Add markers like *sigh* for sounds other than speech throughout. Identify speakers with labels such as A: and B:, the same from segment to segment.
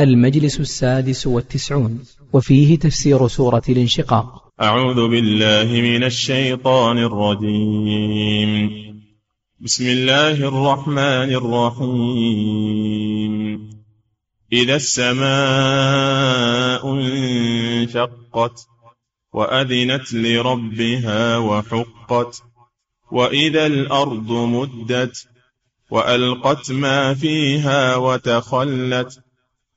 A: المجلس السادس والتسعون وفيه تفسير سورة الانشقاق.
B: أعوذ بالله من الشيطان الرجيم. بسم الله الرحمن الرحيم. إذا السماء انشقت وأذنت لربها وحقت وإذا الأرض مدت وألقت ما فيها وتخلت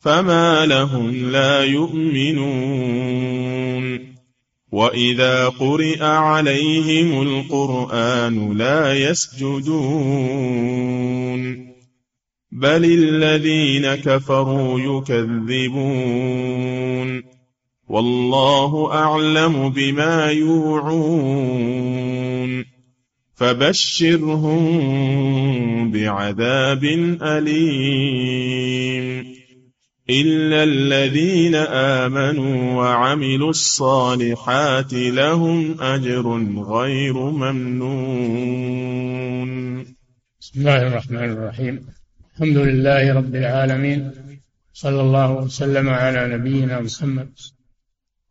B: فما لهم لا يؤمنون واذا قرئ عليهم القران لا يسجدون بل الذين كفروا يكذبون والله اعلم بما يوعون فبشرهم بعذاب اليم إلا الذين آمنوا وعملوا الصالحات لهم أجر غير ممنون.
C: بسم الله الرحمن الرحيم. الحمد لله رب العالمين. صلى الله وسلم على نبينا محمد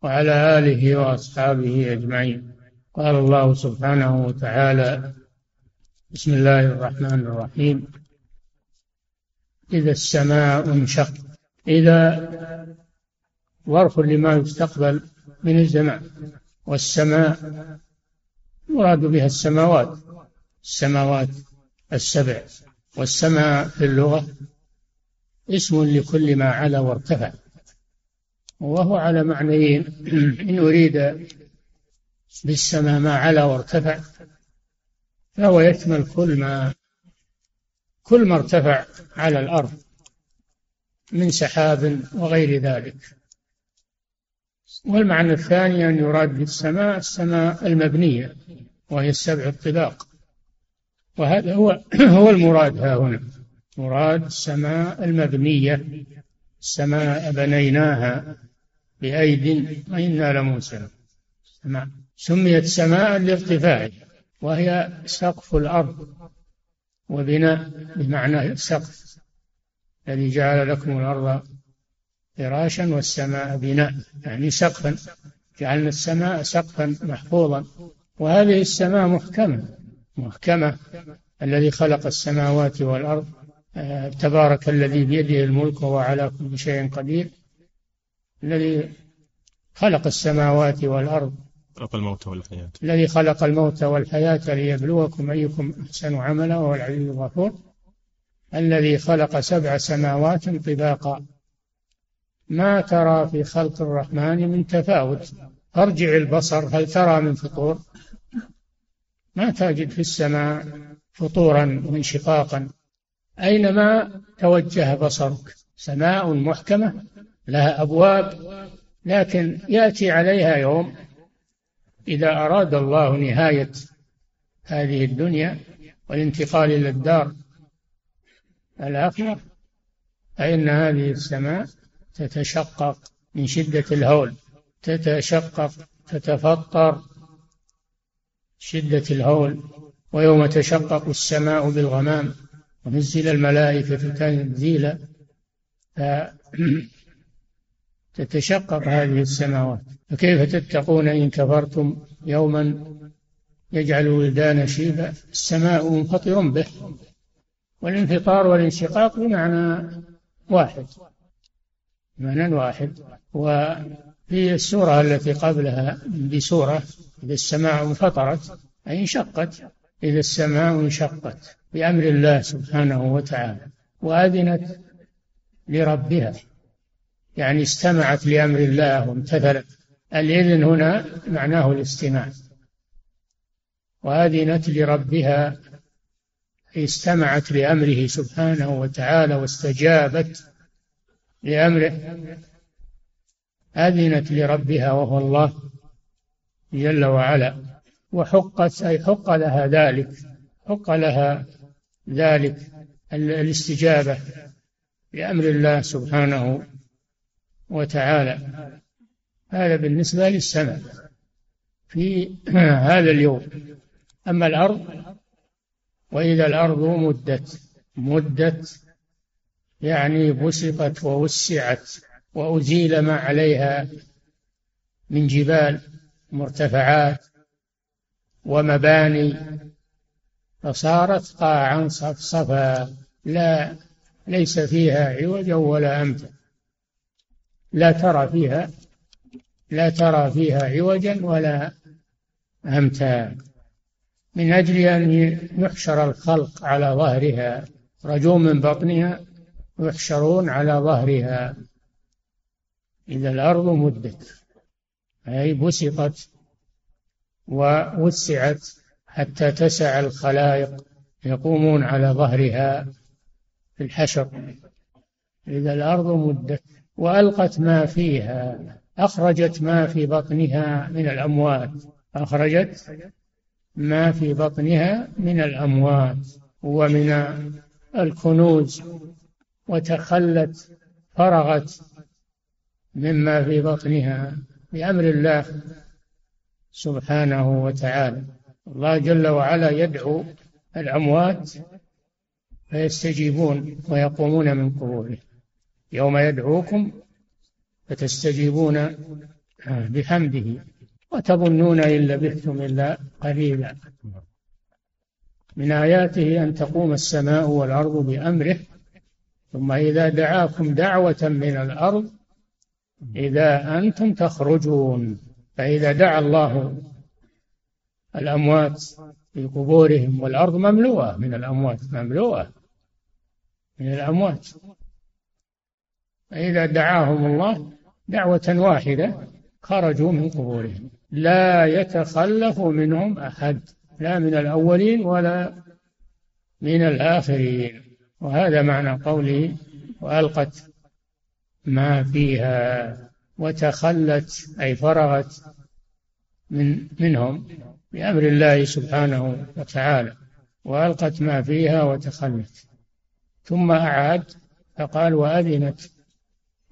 C: وعلى آله وأصحابه أجمعين. قال الله سبحانه وتعالى بسم الله الرحمن الرحيم. إذا السماء انشقت إذا ظرف لما يستقبل من الزمان والسماء مراد بها السماوات. السماوات السبع. والسماء في اللغة اسم لكل ما علا وارتفع. وهو على معنيين. *clears throat* إن أريد بالسماء ما علا وارتفع فهو يشمل كل ما كل ما ارتفع على الأرض. من سحاب وغير ذلك. والمعنى الثاني أن يراد بالسماء السماء المبنية وهي السبع الطباق. وهذا هو *clears throat* هو المراد ها هنا. مراد السماء المبنية السماء بنيناها بأيد وإنا لموسعون. سميت سماء لارتفاعها وهي سقف الأرض وبناء بمعنى سقف. الذي جعل لكم الأرض فراشا والسماء بناء يعني سقفا. جعلنا السماء سقفا محفوظا. وهذه السماء محكمة. محكمة. الذي خلق السماوات والأرض آه، تبارك الذي بيده الملك وهو على كل شيء قدير. الذي خلق السماوات والأرض.
B: خلق الموت والحياة.
C: الذي خلق الموت والحياة ليبلوكم أيكم أحسن عملا وهو العزيز الغفور. الذي خلق سبع سماوات طباقا. ما ترى في خلق الرحمن من تفاوت؟ أرجع البصر هل ترى من فطور؟ ما تجد في السماء فطورا وانشقاقا أينما توجه بصرك؟ سماء محكمة لها أبواب لكن يأتي عليها يوم إذا أراد الله نهاية هذه الدنيا والانتقال إلى الدار. الآخرة فإن هذه السماء تتشقق من شدة الهول تتشقق تتفطر شدة الهول ويوم تشقق السماء بالغمام ونزل الملائكة تنزيلا تتشقق هذه السماوات. فكيف تتقون إن كفرتم يوما يجعل الولدان شيبا السماء منفطر به. والانفطار والانشقاق بمعنى واحد. معنى واحد. وفي السورة التي قبلها بسورة إذا السماء انفطرت أي انشقت إذا السماء انشقت بأمر الله سبحانه وتعالى وأذنت لربها يعني استمعت لأمر الله وامتثلت. الإذن هنا معناه الاستماع. وأذنت لربها استمعت لأمره سبحانه وتعالى واستجابت لأمره أذنت لربها وهو الله جل وعلا وحقت أي حق لها ذلك حق لها ذلك الاستجابة لأمر الله سبحانه وتعالى. هذا بالنسبة للسماء. في *clears throat* هذا اليوم. أما الأرض وإذا الأرض مدت مدت يعني بسطت ووسعت وأزيل ما عليها من جبال مرتفعات ومباني فصارت قاعا صفصفا لا ليس فيها عوجا ولا أمتا لا ترى فيها لا ترى فيها عوجا ولا أمتا من أجل أن يحشر الخلق على ظهرها رجوا من بطنها يحشرون على ظهرها. إذا الأرض مدت أي بسطت ووسعت حتى تسع الخلائق يقومون على ظهرها في الحشر. إذا الأرض مدت وألقت ما فيها أخرجت ما في بطنها من الأموات. أخرجت ما في بطنها من الأموات ومن الكنوز وتخلت فرغت مما في بطنها بأمر الله سبحانه وتعالى. الله جل وعلا يدعو الأموات فيستجيبون ويقومون من قبوله. يوم يدعوكم فتستجيبون بحمده. وتظنون إن لبثتم إلا قليلا. من آياته أن تقوم السماء والأرض بأمره ثم إذا دعاكم دعوة من الأرض إذا أنتم تخرجون. فإذا دعا الله الأموات في قبورهم والأرض مملوءة من الأموات مملوءة من الأموات. فإذا دعاهم الله دعوة واحدة خرجوا من قبورهم. لا يتخلف منهم أحد لا من الأولين ولا من الآخرين. وهذا معنى قوله وألقت ما فيها وتخلت أي فرغت من منهم بأمر الله سبحانه وتعالى. وألقت ما فيها وتخلت. ثم أعاد فقال وأذنت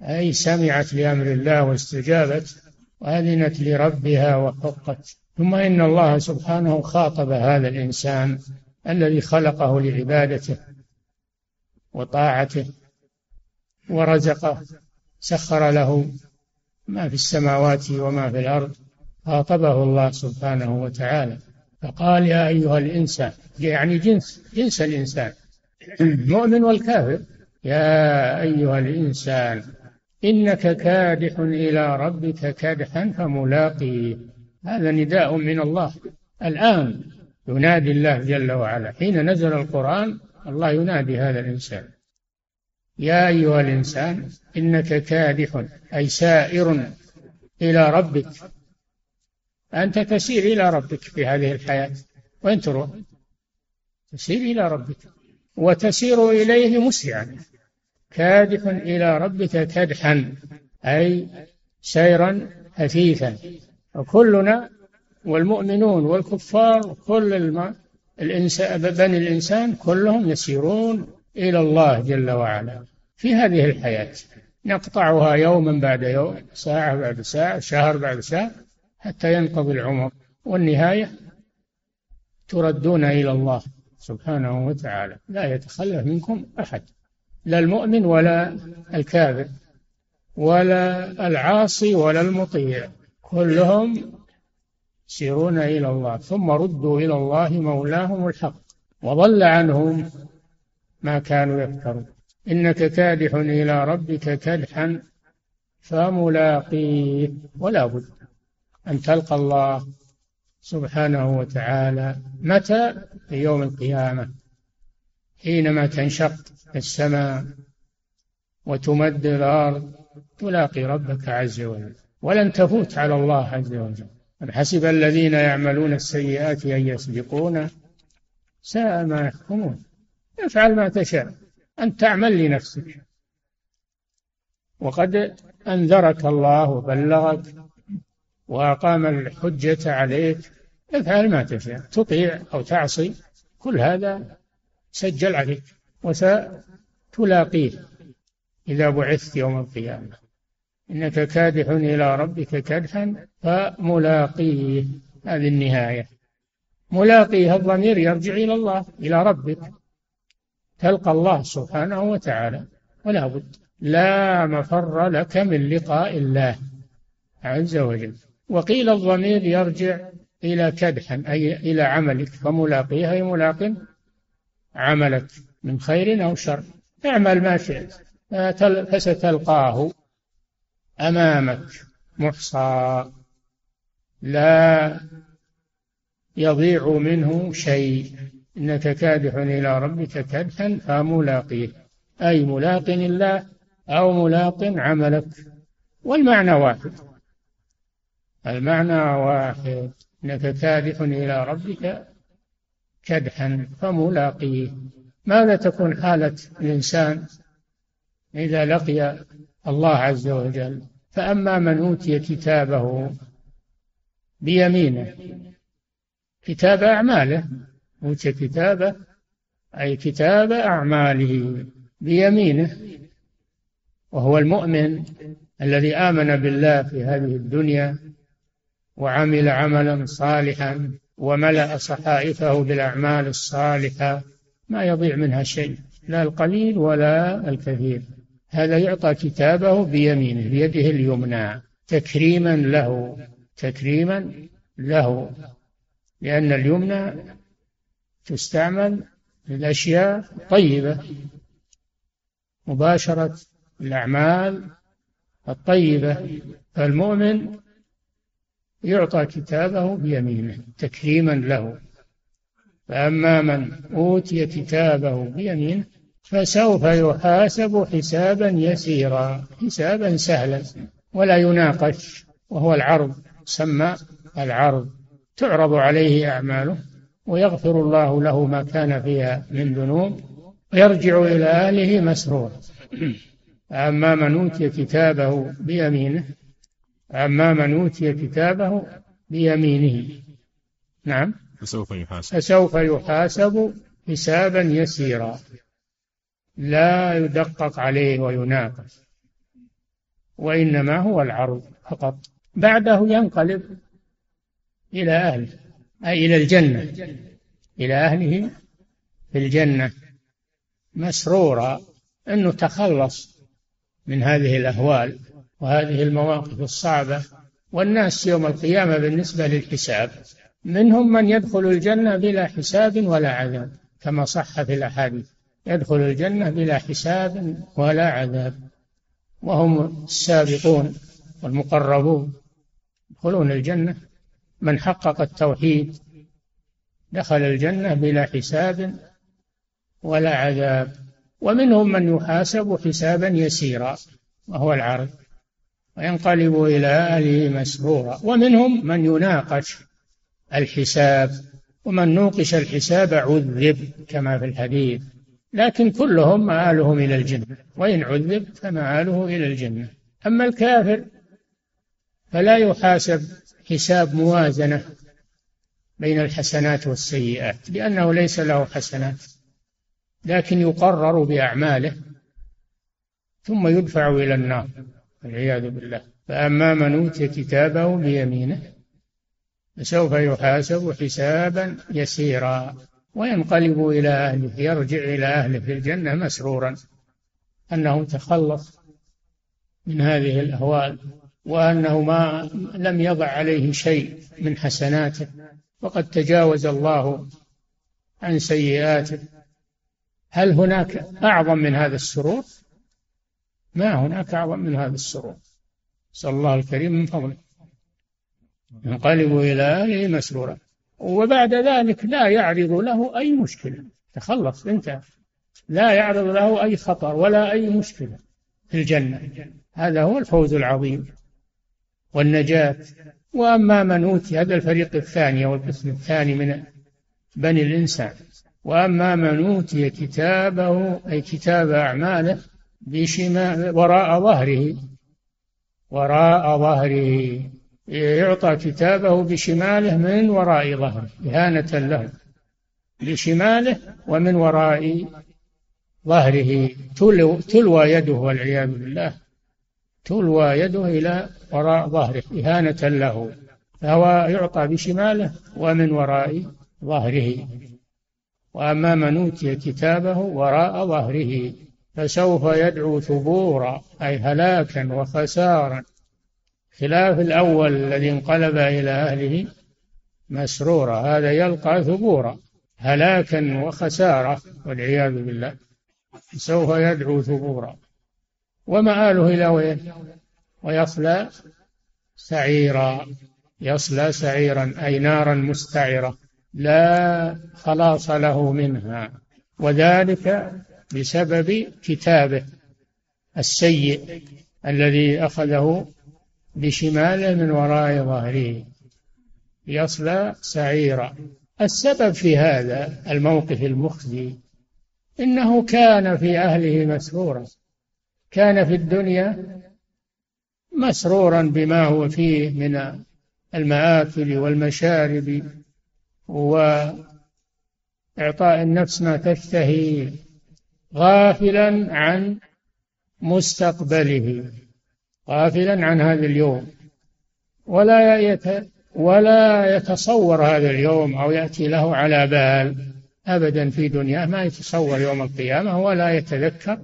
C: أي سمعت لأمر الله واستجابت وأذنت لربها وحقت. ثم إن الله سبحانه خاطب هذا الإنسان الذي خلقه لعبادته وطاعته ورزقه سخر له ما في السماوات وما في الأرض خاطبه الله سبحانه وتعالى. فقال يا أيها الإنسان يعني جنس جنس الإنسان المؤمن والكافر. يا أيها الإنسان إنك كادح إلى ربك كدحا فملاقيه هذا نداء من الله. الآن ينادي الله جل وعلا. حين نزل القرآن الله ينادي هذا الإنسان. يا أيها الإنسان إنك كادح أي سائر إلى ربك. أنت تسير إلى ربك في هذه الحياة. وين تروح؟ تسير إلى ربك. وتسير إليه مسرعا. كادح إلى ربك كدحا أي سيرا حثيثا وكلنا والمؤمنون والكفار كل الم... الإنسان بني الإنسان كلهم يسيرون إلى الله جل وعلا في هذه الحياة. نقطعها يوما بعد يوم ساعة بعد ساعة شهر بعد شهر حتى ينقضي العمر. والنهاية تردون إلى الله سبحانه وتعالى. لا يتخلف منكم أحد. لا المؤمن ولا الكافر ولا العاصي ولا المطيع كلهم يسيرون إلى الله ثم ردوا إلى الله مولاهم الحق وضل عنهم ما كانوا يفترون. إنك كادح إلى ربك كدحا فملاقيه ولا بد أن تلقى الله سبحانه وتعالى متى؟ في يوم القيامة حينما تنشق السماء وتمد الأرض تلاقي ربك عز وجل. ولن تفوت على الله عز وجل. أم حسب الذين يعملون السيئات أن يسبقون ساء ما يحكمون. افعل ما تشاء. أن تعمل لنفسك. وقد أنذرك الله وبلغك وأقام الحجة عليك. افعل ما تشاء. تطيع أو تعصي. كل هذا سجل عليك. وستلاقيه إذا بعثت يوم القيامة. إنك كادح إلى ربك كدحا فملاقيه. هذه النهاية. ملاقيه الضمير يرجع إلى الله إلى ربك. تلقى الله سبحانه وتعالى. ولا بد. لا مفر لك من لقاء الله عز وجل. وقيل الضمير يرجع إلى كدحا أي إلى عملك. فملاقيه أي ملاق؟ عملك. من خير أو شر. اعمل ما شئت. فستلقاه أمامك محصى. لا يضيع منه شيء. إنك كادح إلى ربك كدحا فملاقيه. أي ملاق الله أو ملاق عملك. والمعنى واحد. المعنى واحد. إنك كادح إلى ربك كدحا فملاقيه. ماذا تكون حالة الإنسان إذا لقي الله عز وجل؟ فأما من أوتي كتابه بيمينه كتاب أعماله أوتي كتابه أي كتاب أعماله بيمينه وهو المؤمن الذي آمن بالله في هذه الدنيا وعمل عملا صالحا وملأ صحائفه بالأعمال الصالحة. ما يضيع منها شيء لا القليل ولا الكثير. هذا يعطى كتابه بيمينه بيده اليمنى تكريما له تكريما له. لأن اليمنى تستعمل للأشياء طيبة مباشرة الأعمال الطيبة. فالمؤمن يعطى كتابه بيمينه تكريما له. فأما من أوتي كتابه بيمينه فسوف يحاسب حسابا يسيرا حسابا سهلا ولا يناقش وهو العرض سمى العرض. تعرض عليه أعماله ويغفر الله له ما كان فيها من ذنوب ويرجع إلى أهله مسرورا. أما من أوتي كتابه بيمينه أما من أوتي كتابه بيمينه. نعم.
B: فسوف يحاسب.
C: فسوف يحاسب حسابا يسيرا. لا يدقق عليه ويناقش. وإنما هو العرض فقط. بعده ينقلب إلى أهله أي إلى الجنة. إلى أهله في الجنة. مسرورا أنه تخلص من هذه الأهوال وهذه المواقف الصعبة والناس يوم القيامة بالنسبة للحساب. منهم من يدخل الجنة بلا حساب ولا عذاب كما صح في الأحاديث. يدخل الجنة بلا حساب ولا عذاب. وهم السابقون والمقربون. يدخلون الجنة. من حقق التوحيد دخل الجنة بلا حساب ولا عذاب. ومنهم من يحاسب حسابا يسيرا وهو العرض. وينقلب إلى أهله مسرورا. ومنهم من يناقش الحساب ومن نوقش الحساب عذب كما في الحديث. لكن كلهم مآلهم إلى الجنة وإن عذب فمآله إلى الجنة. أما الكافر فلا يحاسب حساب موازنة بين الحسنات والسيئات لأنه ليس له حسنات لكن يقرر بأعماله ثم يدفع إلى النار والعياذ بالله. فأما من أوتي كتابه بيمينه فسوف يحاسب حسابا يسيرا. وينقلب إلى أهله يرجع إلى أهله في الجنة مسرورا. أنه تخلص من هذه الأهوال وأنه ما لم يضع عليه شيء من حسناته. وقد تجاوز الله عن سيئاته. هل هناك أعظم من هذا السرور؟ ما هناك أعظم من هذا السرور. نسأل الله الكريم من فضله. ينقلب إلى أهله مسرورا. وبعد ذلك لا يعرض له أي مشكلة. تخلص أنت. لا يعرض له أي خطر ولا أي مشكلة في الجنة. هذا هو الفوز العظيم والنجاة. وأما من أوتي هذا الفريق الثاني أو القسم الثاني من بني الإنسان. وأما من أوتي كتابه أي كتاب أعماله بشمال وراء ظهره وراء ظهره. يعطى كتابه بشماله من وراء ظهره إهانة له. بشماله ومن وراء ظهره تلوى يده والعياذ بالله. تلوى يده إلى وراء ظهره إهانة له. فهو يعطى بشماله ومن وراء ظهره. وأما من أوتي كتابه وراء ظهره فسوف يدعو ثبورا أي هلاكا وخسارا. خلاف الأول الذي انقلب إلى أهله مسرورا هذا يلقى ثبورا هلاكا وخسارة والعياذ بالله سوف يدعو ثبورا. ومآله إلى وين؟ ويصلى سعيرا يصلى سعيرا أي نارا مستعرة لا خلاص له منها وذلك بسبب كتابه السيء الذي أخذه بشماله من وراء ظهره. يصلى سعيرا. السبب في هذا الموقف المخزي إنه كان في أهله مسرورا. كان في الدنيا مسرورا بما هو فيه من المآكل والمشارب وإعطاء النفس ما تشتهي غافلا عن مستقبله. غافلا عن هذا اليوم. ولا يت ولا يتصور هذا اليوم أو يأتي له على بال أبدا في دنياه ما يتصور يوم القيامة ولا يتذكر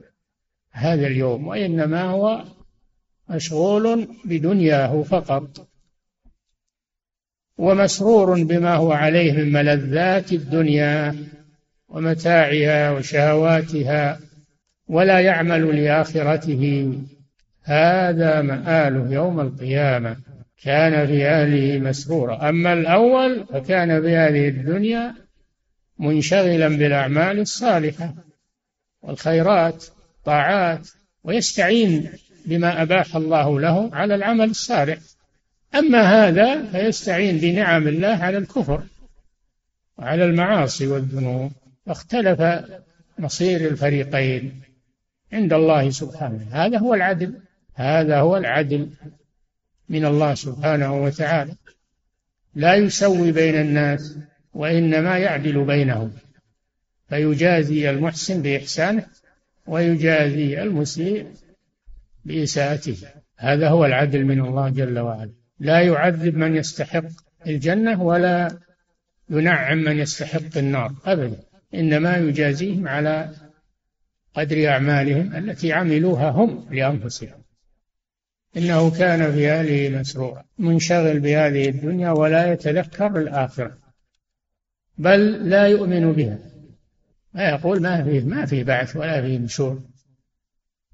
C: هذا اليوم وإنما هو مشغول بدنياه فقط. ومسرور بما هو عليه من ملذات الدنيا ومتاعها وشهواتها ولا يعمل لآخرته. هذا مآله يوم القيامة. كان في أهله مسرورا. أما الأول فكان في هذه الدنيا منشغلا بالأعمال الصالحة والخيرات طاعات ويستعين بما أباح الله له على العمل الصالح. أما هذا فيستعين بنعم الله على الكفر وعلى المعاصي والذنوب. فاختلف مصير الفريقين عند الله سبحانه. هذا هو العدل. هذا هو العدل من الله سبحانه وتعالى. لا يسوي بين الناس وإنما يعدل بينهم. فيجازي المحسن بإحسانه ويجازي المسيء بإساءته. هذا هو العدل من الله جل وعلا. لا يعذب من يستحق الجنة ولا ينعم من يستحق النار أبدا. إنما يجازيهم على قدر أعمالهم التي عملوها هم لأنفسهم. إنه كان في أهله مسرورا منشغل بهذه الدنيا ولا يتذكر الآخرة بل لا يؤمن بها. يقول ما في ما في بعث ولا في نشور.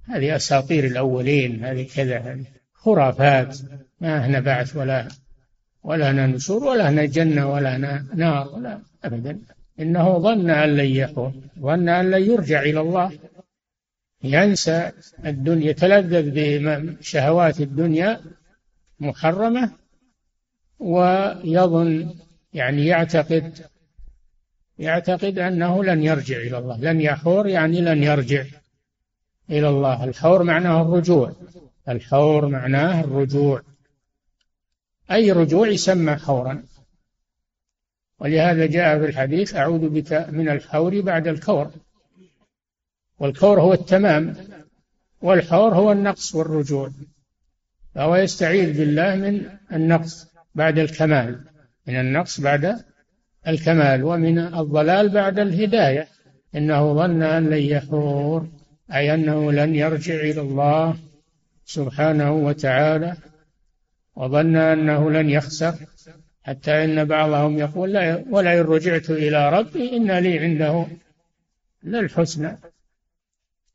C: هذه أساطير الأولين هذه كذا هذه خرافات. ما هنا بعث ولا ولا هنا نشور ولا هنا جنة ولا هنا نار ولا أبدا. إنه ظن أن لن يحور ظن أن لن يرجع إلى الله. ينسى الدنيا يتلذذ بشهوات الدنيا محرمة ويظن يعني يعتقد يعتقد أنه لن يرجع إلى الله لن يحور يعني لن يرجع إلى الله. الحور معناه الرجوع الحور معناه الرجوع. أي رجوع يسمى حورا. ولهذا جاء في الحديث أعوذ بك من الحور بعد الكور. والكور هو التمام والحور هو النقص والرجوع. فهو يستعيذ بالله من النقص بعد الكمال من النقص بعد الكمال ومن الضلال بعد الهداية. إنه ظن أن لن يحور أي أنه لن يرجع إلى الله سبحانه وتعالى وظن أنه لن يخسر. حتى إن بعضهم يقول لا ولئن رجعت إلى ربي إن لي عنده للحسنى.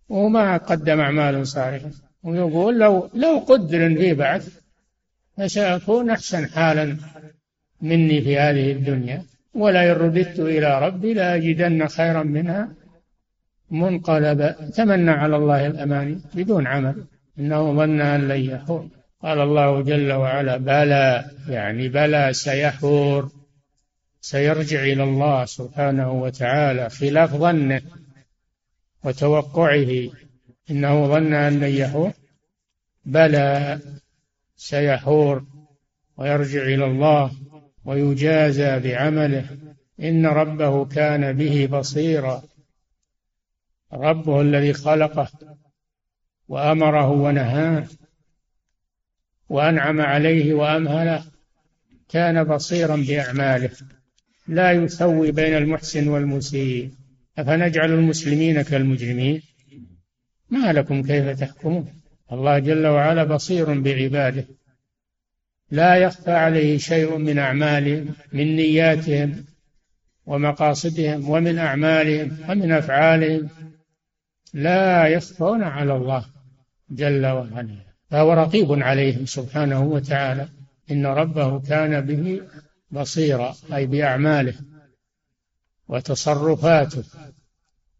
C: وما قدم أعمال صالحة ويقول لو لو قدر في بعث فسأكون أحسن حالا مني في هذه الدنيا. ولئن رددت إلى ربي لأجدن خيرا منها منقلبا. تمنى على الله الأماني بدون عمل. إنه ظن أن لن يحور. قال الله جل وعلا بلى. يعني بلى سيحور. سيرجع إلى الله سبحانه وتعالى خلاف ظنه. وتوقعه. إنه ظن أن يحور. بلى سيحور ويرجع إلى الله ويجازى بعمله. إن ربه كان به بصيرا. ربه الذي خلقه وأمره ونهاه وأنعم عليه وأمهله كان بصيرا بأعماله. لا يسوي بين المحسن والمسيء. أفنجعل المسلمين كالمجرمين؟ ما لكم كيف تحكمون؟ الله جل وعلا بصير بعباده. لا يخفى عليه شيء من أعمالهم من نياتهم ومقاصدهم ومن أعمالهم ومن أفعالهم. لا يخفون على الله جل وعلا. فهو رقيب عليهم سبحانه وتعالى. إن ربه كان به بصيرا أي بأعماله. وتصرفاته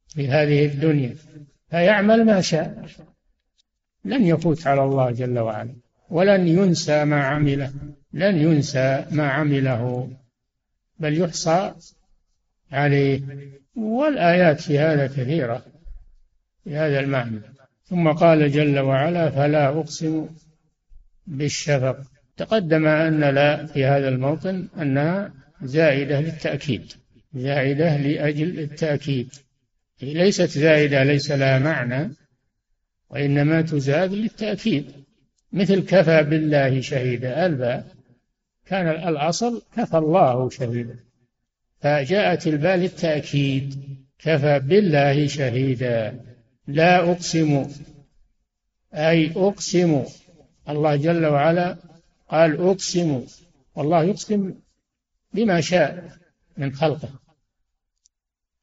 C: في هذه الدنيا فيعمل ما شاء. لن يفوت على الله جل وعلا ولن ينسى ما عمله لن ينسى ما عمله بل يحصى عليه. والآيات في هذا كثيرة في هذا المعنى. ثم قال جل وعلا فلا أقسم بالشفق تقدم أن لا في هذا الموطن أنها زائدة للتأكيد. زائدة لأجل التأكيد. ليست زائدة ليس لها معنى وإنما تزاد للتأكيد. مثل كفى بالله شهيدا. الباء كان الأصل كفى الله شهيدا. فجاءت الباء للتأكيد. كفى بالله شهيدا. لا أقسم. أي أقسم. الله جل وعلا قال أقسم. والله يقسم بما شاء من خلقه.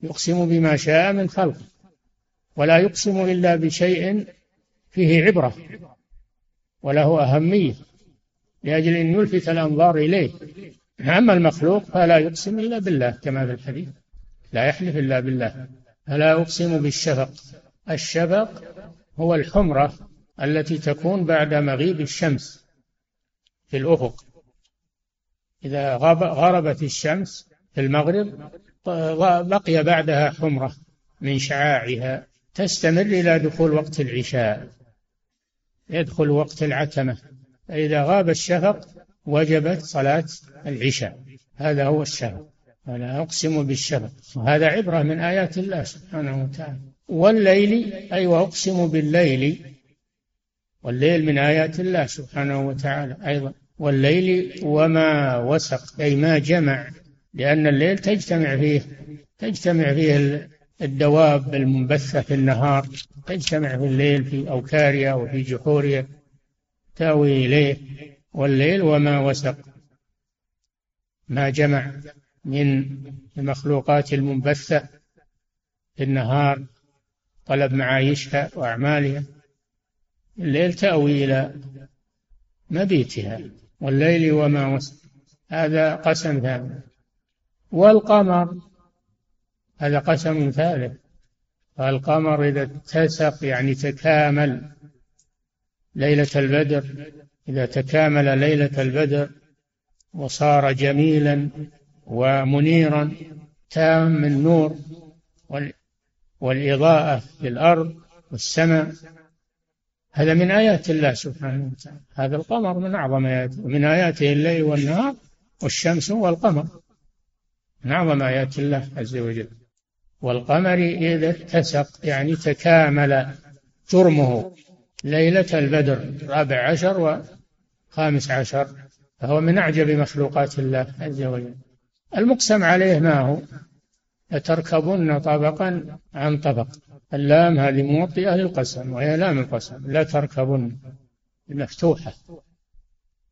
C: يقسم بما شاء من خلقه ولا يقسم إلا بشيء فيه عبرة وله أهمية لأجل أن يلفت الأنظار إليه. أما المخلوق فلا يقسم إلا بالله كما في الحديث. لا يحلف إلا بالله. فلا أقسم بالشفق. الشفق هو الحمرة التي تكون بعد مغيب الشمس في الأفق. إذا غربت الشمس في المغرب بقي بعدها حمرة من شعاعها تستمر إلى دخول وقت العشاء. يدخل وقت العتمة. فإذا غاب الشفق وجبت صلاة العشاء. هذا هو الشفق. أنا أقسم بالشفق. وهذا عبرة من آيات الله سبحانه وتعالى. والليل أي أيوة وأقسم بالليل والليل من آيات الله سبحانه وتعالى أيضا. والليل وما وسق أي ما جمع لأن الليل تجتمع فيه تجتمع فيه الدواب المنبثة في النهار تجتمع في الليل في أوكارها وفي جحورها تأوي إليه والليل وما وسق. ما جمع من المخلوقات المنبثة في النهار طلب معايشها وأعمالها الليل تأوي إلى مبيتها والليل وما وسق. هذا قسم ثاني. والقمر هذا قسم ثالث. القمر إذا اتسق يعني تكامل ليلة البدر إذا تكامل ليلة البدر وصار جميلا ومنيرا تام النور والإضاءة للأرض والسماء. هذا من آيات الله سبحانه وتعالى. هذا القمر من أعظم آياته. ومن آياته الليل والنهار والشمس والقمر. من أعظم آيات الله عز وجل. والقمر إذا اتسق يعني تكامل جرمه. ليلة البدر رابع عشر وخامس عشر فهو من أعجب مخلوقات الله عز وجل. المقسم عليه ما هو؟ لتركبن طبقا عن طبق. اللام هذه موطئة للقسم وهي لام القسم. لا تركبن المفتوحة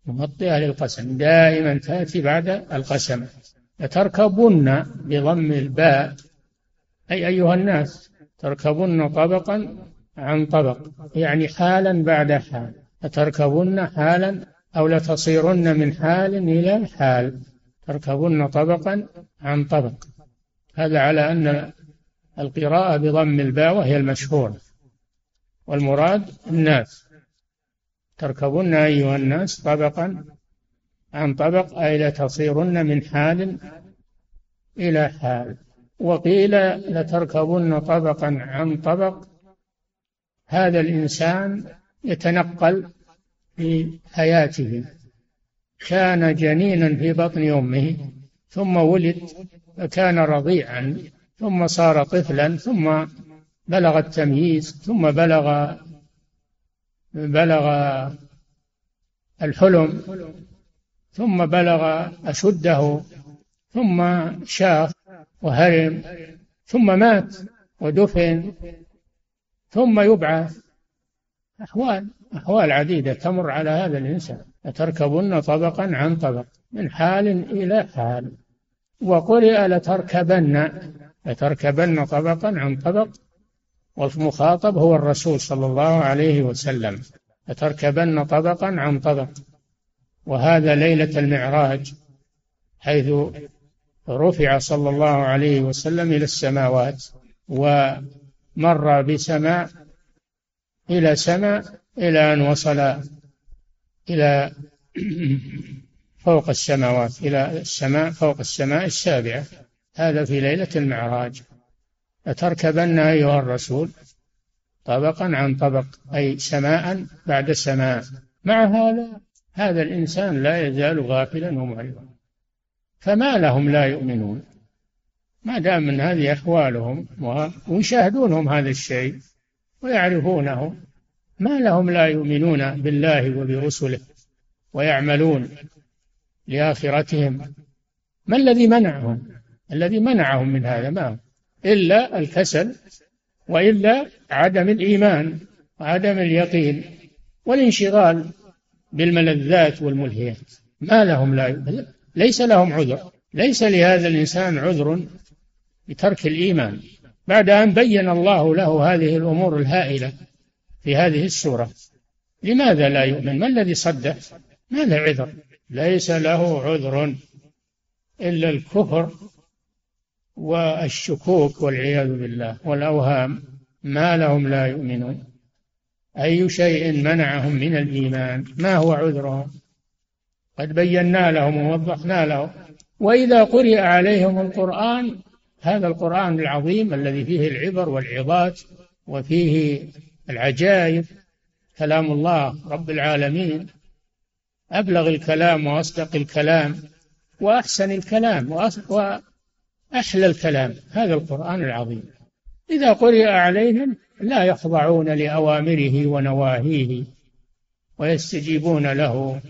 C: موطئة للقسم. دائما تأتي بعد القسم. لتركبن بضم الباء. أي أيها الناس تركبن طبقا عن طبق يعني حالا بعد حال. لتركبن حالا أو لتصيرن من حال إلى حال. تركبن طبقا عن طبق. هذا على أن القراءة بضم الباء وهي المشهورة. والمراد الناس. تركبن أيها الناس طبقا عن طبق أي لتصيرن من حال إلى حال. وقيل لتركبن طبقا عن طبق هذا الإنسان يتنقل في حياته. كان جنينا في بطن أمه ثم ولد فكان رضيعا ثم صار طفلا ثم بلغ التمييز ثم بلغ بلغ الحلم. ثم بلغ أشده ثم شاخ وهرم ثم مات ودفن ثم يبعث. أحوال أحوال عديدة تمر على هذا الإنسان. لتركبن طبقا عن طبق من حال إلى حال. وقرئ لتركبن لتركبن طبقا عن طبق. والمخاطب هو الرسول صلى الله عليه وسلم. لتركبن طبقا عن طبق. وهذا ليلة المعراج حيث رفع صلى الله عليه وسلم إلى السماوات ومر بسماء إلى سماء إلى أن وصل إلى فوق السماوات إلى السماء فوق السماء السابعة. هذا في ليلة المعراج. لتركبن أيها الرسول طبقا عن طبق أي سماء بعد سماء. مع هذا هذا الإنسان لا يزال غافلا ومعرضا فما لهم لا يؤمنون؟ ما دام من هذه أحوالهم ويشاهدونهم هذا الشيء ويعرفونه ما لهم لا يؤمنون بالله وبرسله ويعملون لآخرتهم؟ ما الذي منعهم؟ الذي منعهم من هذا ما إلا الكسل وإلا عدم الإيمان وعدم اليقين والانشغال بالملذات والملهيات. ما لهم لا ليس لهم عذر. ليس لهذا الإنسان عذر بترك الإيمان. بعد أن بين الله له هذه الأمور الهائلة في هذه السورة. لماذا لا يؤمن؟ ما الذي صده؟ ما له عذر؟ ليس له عذر إلا الكفر والشكوك والعياذ بالله والأوهام. ما لهم لا يؤمنون. أي شيء منعهم من الإيمان؟ ما هو عذرهم؟ قد بينا لهم ووضحنا لهم. وإذا قرئ عليهم القرآن هذا القرآن العظيم الذي فيه العبر والعظات وفيه العجائب كلام الله رب العالمين أبلغ الكلام وأصدق الكلام وأحسن الكلام وأحلى الكلام. هذا القرآن العظيم. إذا قرئ عليهم لا يخضعون لأوامره ونواهيه ويستجيبون له.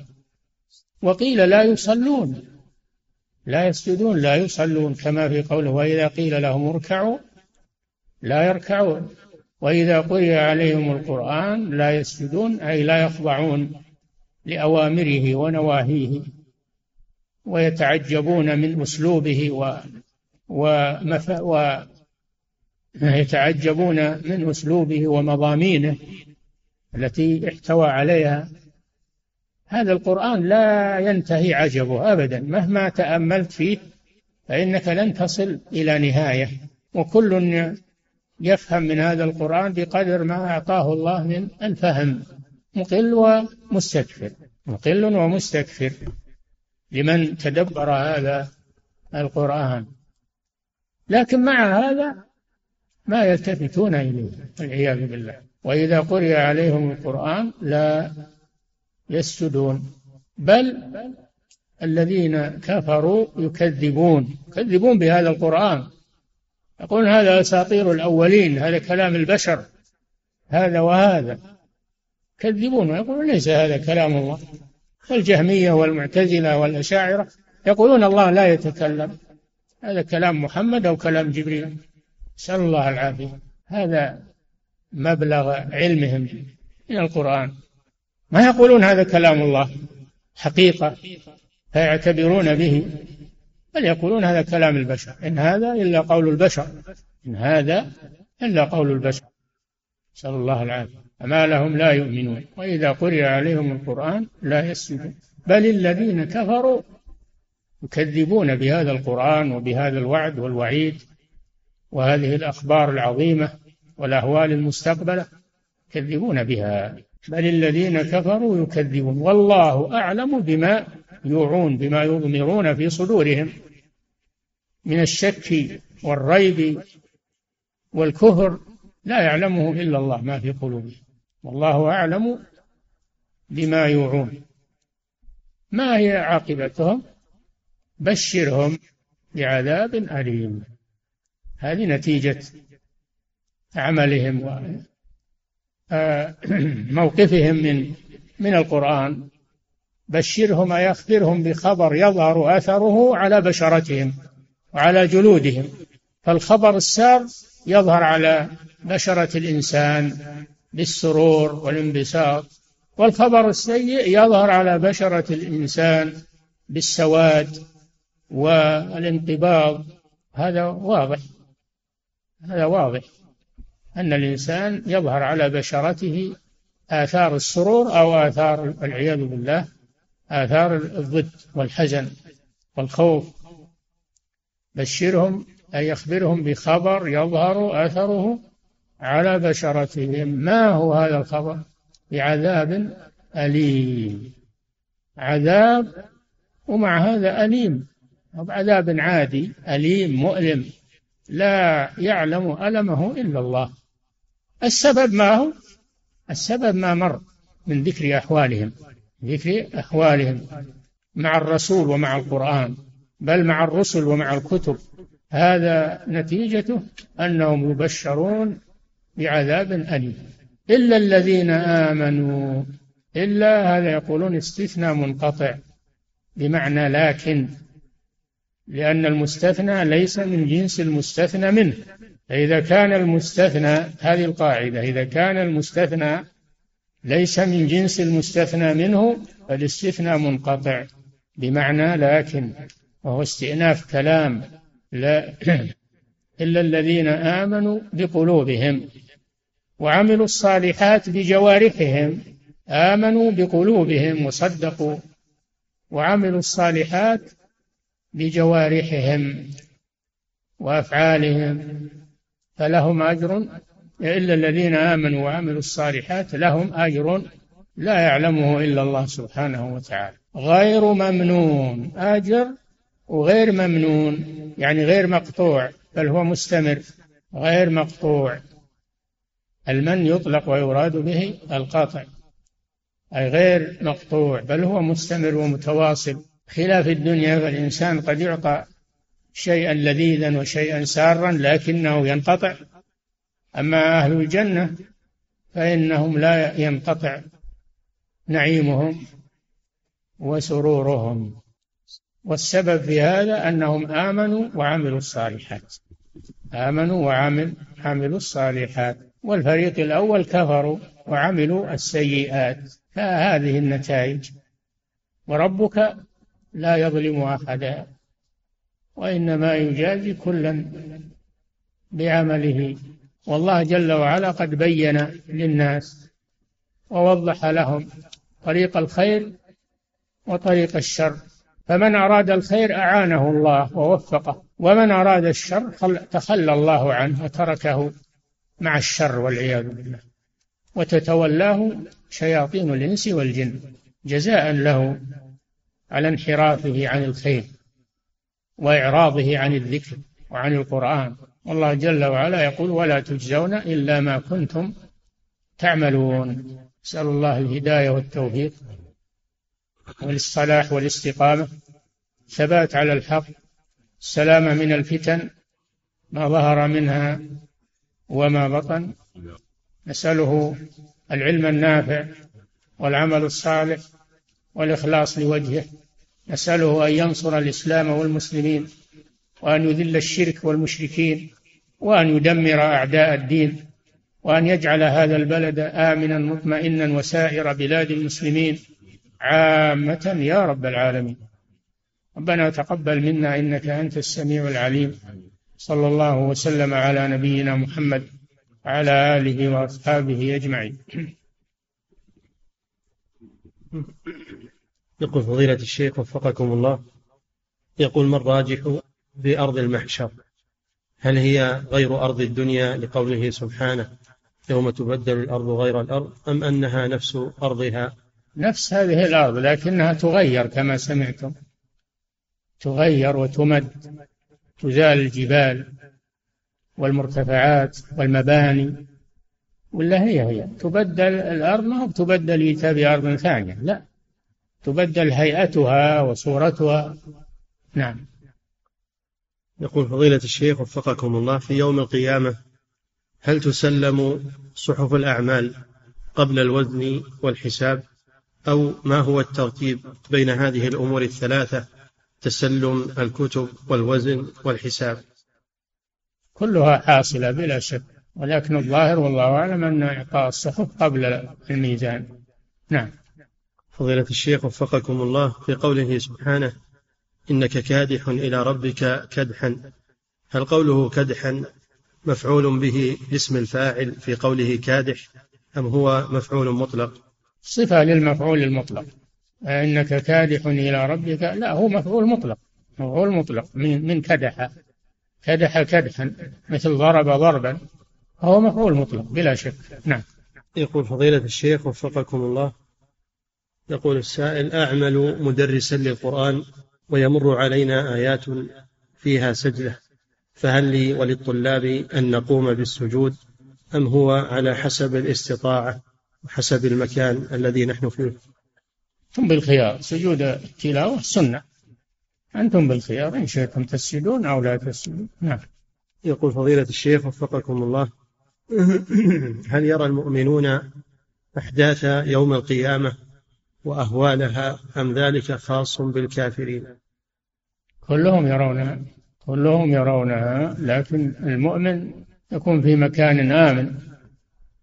C: وقيل لا يصلون. لا يسجدون لا يصلون كما في قوله وإذا قيل لهم اركعوا لا يركعون. وإذا قرئ عليهم القرآن لا يسجدون أي لا يخضعون لأوامره ونواهيه. ويتعجبون من أسلوبه و. يتعجبون من أسلوبه ومضامينه التي احتوى عليها. هذا القرآن لا ينتهي عجبه أبدا. مهما تأملت فيه فإنك لن تصل إلى نهاية. وكل يفهم من هذا القرآن بقدر ما أعطاه الله من الفهم. مقل ومستكثر مقل ومستكثر لمن تدبر هذا القرآن. لكن مع هذا ما يلتفتون إليه والعياذ بالله. وإذا قرئ عليهم القرآن لا يسجدون بل الذين كفروا يكذبون يكذبون بهذا القرآن. يقول هذا أساطير الأولين هذا كلام البشر هذا وهذا. يكذبون ويقولون ليس هذا كلام الله. والجهمية والمعتزلة والأشاعرة يقولون الله لا يتكلم. هذا كلام محمد أو كلام جبريل. نسأل الله العافية. هذا مبلغ علمهم من القرآن. ما يقولون هذا كلام الله؟ حقيقة. فيعتبرون به. بل يقولون هذا كلام البشر. إن هذا إلا قول البشر. إن هذا إلا قول البشر. نسأل الله العافية. فما لهم لا يؤمنون. وإذا قرئ عليهم القرآن لا يسجدون. بل الذين كفروا يكذبون بهذا القرآن وبهذا الوعد والوعيد. وهذه الأخبار العظيمة والأهوال المستقبلة يكذبون بها. بل الذين كفروا يكذبون. والله أعلم بما يوعون بما يضمرون في صدورهم من الشك والريب والكفر. لا يعلمه إلا الله ما في قلوبهم. والله أعلم بما يوعون. ما هي عاقبتهم؟ بشرهم بعذاب أليم. هذه نتيجة عملهم وموقفهم *clears throat* من من القرآن. بشرهم أي أخبرهم بخبر يظهر أثره على بشرتهم وعلى جلودهم. فالخبر السار يظهر على بشرة الإنسان بالسرور والانبساط والخبر السيء يظهر على بشرة الإنسان بالسواد والانقباض. هذا واضح. هذا واضح. أن الإنسان يظهر على بشرته آثار السرور أو آثار العياذ بالله آثار الضد والحزن والخوف. بشرهم أي يخبرهم بخبر يظهر أثره على بشرتهم. ما هو هذا الخبر؟ بعذاب أليم. عذاب ومع هذا أليم. عذاب عادي أليم مؤلم. لا يعلم ألمه إلا الله. السبب ما هو؟ السبب ما مر من ذكر أحوالهم ذكر أحوالهم مع الرسول ومع القرآن بل مع الرسل ومع الكتب. هذا نتيجته أنهم يبشرون بعذاب أليم. إلا الذين آمنوا إلا هذا يقولون استثناء منقطع بمعنى لكن لأن المستثنى ليس من جنس المستثنى منه. فإذا كان المستثنى هذه القاعدة إذا كان المستثنى ليس من جنس المستثنى منه فالاستثناء منقطع. بمعنى لكن وهو استئناف كلام لا *clears throat* إلا الذين آمنوا بقلوبهم وعملوا الصالحات بجوارحهم. آمنوا بقلوبهم وصدقوا وعملوا الصالحات بجوارحهم وأفعالهم فلهم أجر إلا الذين آمنوا وعملوا الصالحات لهم أجر لا يعلمه إلا الله سبحانه وتعالى. غير ممنون أجر وغير ممنون يعني غير مقطوع بل هو مستمر غير مقطوع. المن يطلق ويراد به القطع أي غير مقطوع بل هو مستمر ومتواصل. خلاف الدنيا فالإنسان قد يعطى شيئا لذيذا وشيئا سارا لكنه ينقطع. أما أهل الجنة فإنهم لا ينقطع نعيمهم وسرورهم. والسبب في هذا أنهم آمنوا وعملوا الصالحات. آمنوا وعمل عملوا الصالحات. والفريق الأول كفروا وعملوا السيئات. فهذه النتائج. وربك لا يظلم أحدا وإنما يجازي كلا بعمله. والله جل وعلا قد بين للناس ووضح لهم طريق الخير وطريق الشر. فمن أراد الخير أعانه الله ووفقه ومن أراد الشر تخلى الله عنه وتركه مع الشر والعياذ بالله. وتتولاه شياطين الإنس والجن جزاء له على انحرافه عن الخير وإعراضه عن الذكر وعن القرآن. والله جل وعلا يقول ولا تجزون إلا ما كنتم تعملون. نسأل الله الهداية والتوفيق والصلاح والاستقامة. ثبات على الحق السلامة من الفتن ما ظهر منها وما بطن. نسأله العلم النافع والعمل الصالح والإخلاص لوجهه. نسأله أن ينصر الإسلام والمسلمين وأن يذل الشرك والمشركين وأن يدمر أعداء الدين وأن يجعل هذا البلد آمنا مطمئنا وسائر بلاد المسلمين عامة يا رب العالمين. ربنا تقبل منا إنك أنت السميع العليم. صلى الله وسلم على نبينا محمد وعلى آله وأصحابه أجمعين.
D: يقول فضيلة الشيخ وفقكم الله. يقول ما الراجح في أرض المحشر؟ هل هي غير أرض الدنيا لقوله سبحانه يوم تبدل الأرض غير الأرض أم أنها نفس أرضها؟
C: نفس هذه الأرض لكنها تغير كما سمعتم. تغير وتمد تزال الجبال والمرتفعات والمباني. ولا هي هي؟ تبدل الأرض ما تبدل بأرض ثانية لا. تبدل هيئتها وصورتها. نعم.
D: يقول فضيلة الشيخ وفقكم الله في يوم القيامة هل تسلم صحف الأعمال قبل الوزن والحساب؟ أو ما هو الترتيب بين هذه الأمور الثلاثة تسلم الكتب والوزن والحساب؟
C: كلها حاصلة بلا شك. ولكن الظاهر والله أعلم أن إعطاء الصحف قبل الميزان. نعم.
D: فضيلة الشيخ وفقكم الله في قوله سبحانه إنك كادح إلى ربك كدحا. هل قوله كدحا مفعول به اسم الفاعل في قوله كادح أم هو مفعول مطلق؟
C: صفة للمفعول المطلق. إنك كادح إلى ربك لا هو مفعول مطلق. مفعول مطلق. من من كدح. كدح كدحا مثل ضرب ضربا. هو مفعول مطلق بلا شك. نعم.
D: يقول فضيلة الشيخ وفقكم الله. يقول السائل أعمل مدرسا للقرآن ويمر علينا آيات فيها سجدة فهل لي وللطلاب أن نقوم بالسجود أم هو على حسب الاستطاعة وحسب المكان الذي نحن فيه؟
C: أنتم بالخيار سجود التلاوة سنة. أنتم بالخيار إن شئتم تسجدون أو لا تسجدون. نعم.
D: يقول فضيلة الشيخ وفقكم الله. هل يرى المؤمنون أحداث يوم القيامة وأهوالها أم ذلك خاص بالكافرين؟
C: كلهم يرونها كلهم يرونها لكن المؤمن يكون في مكان آمن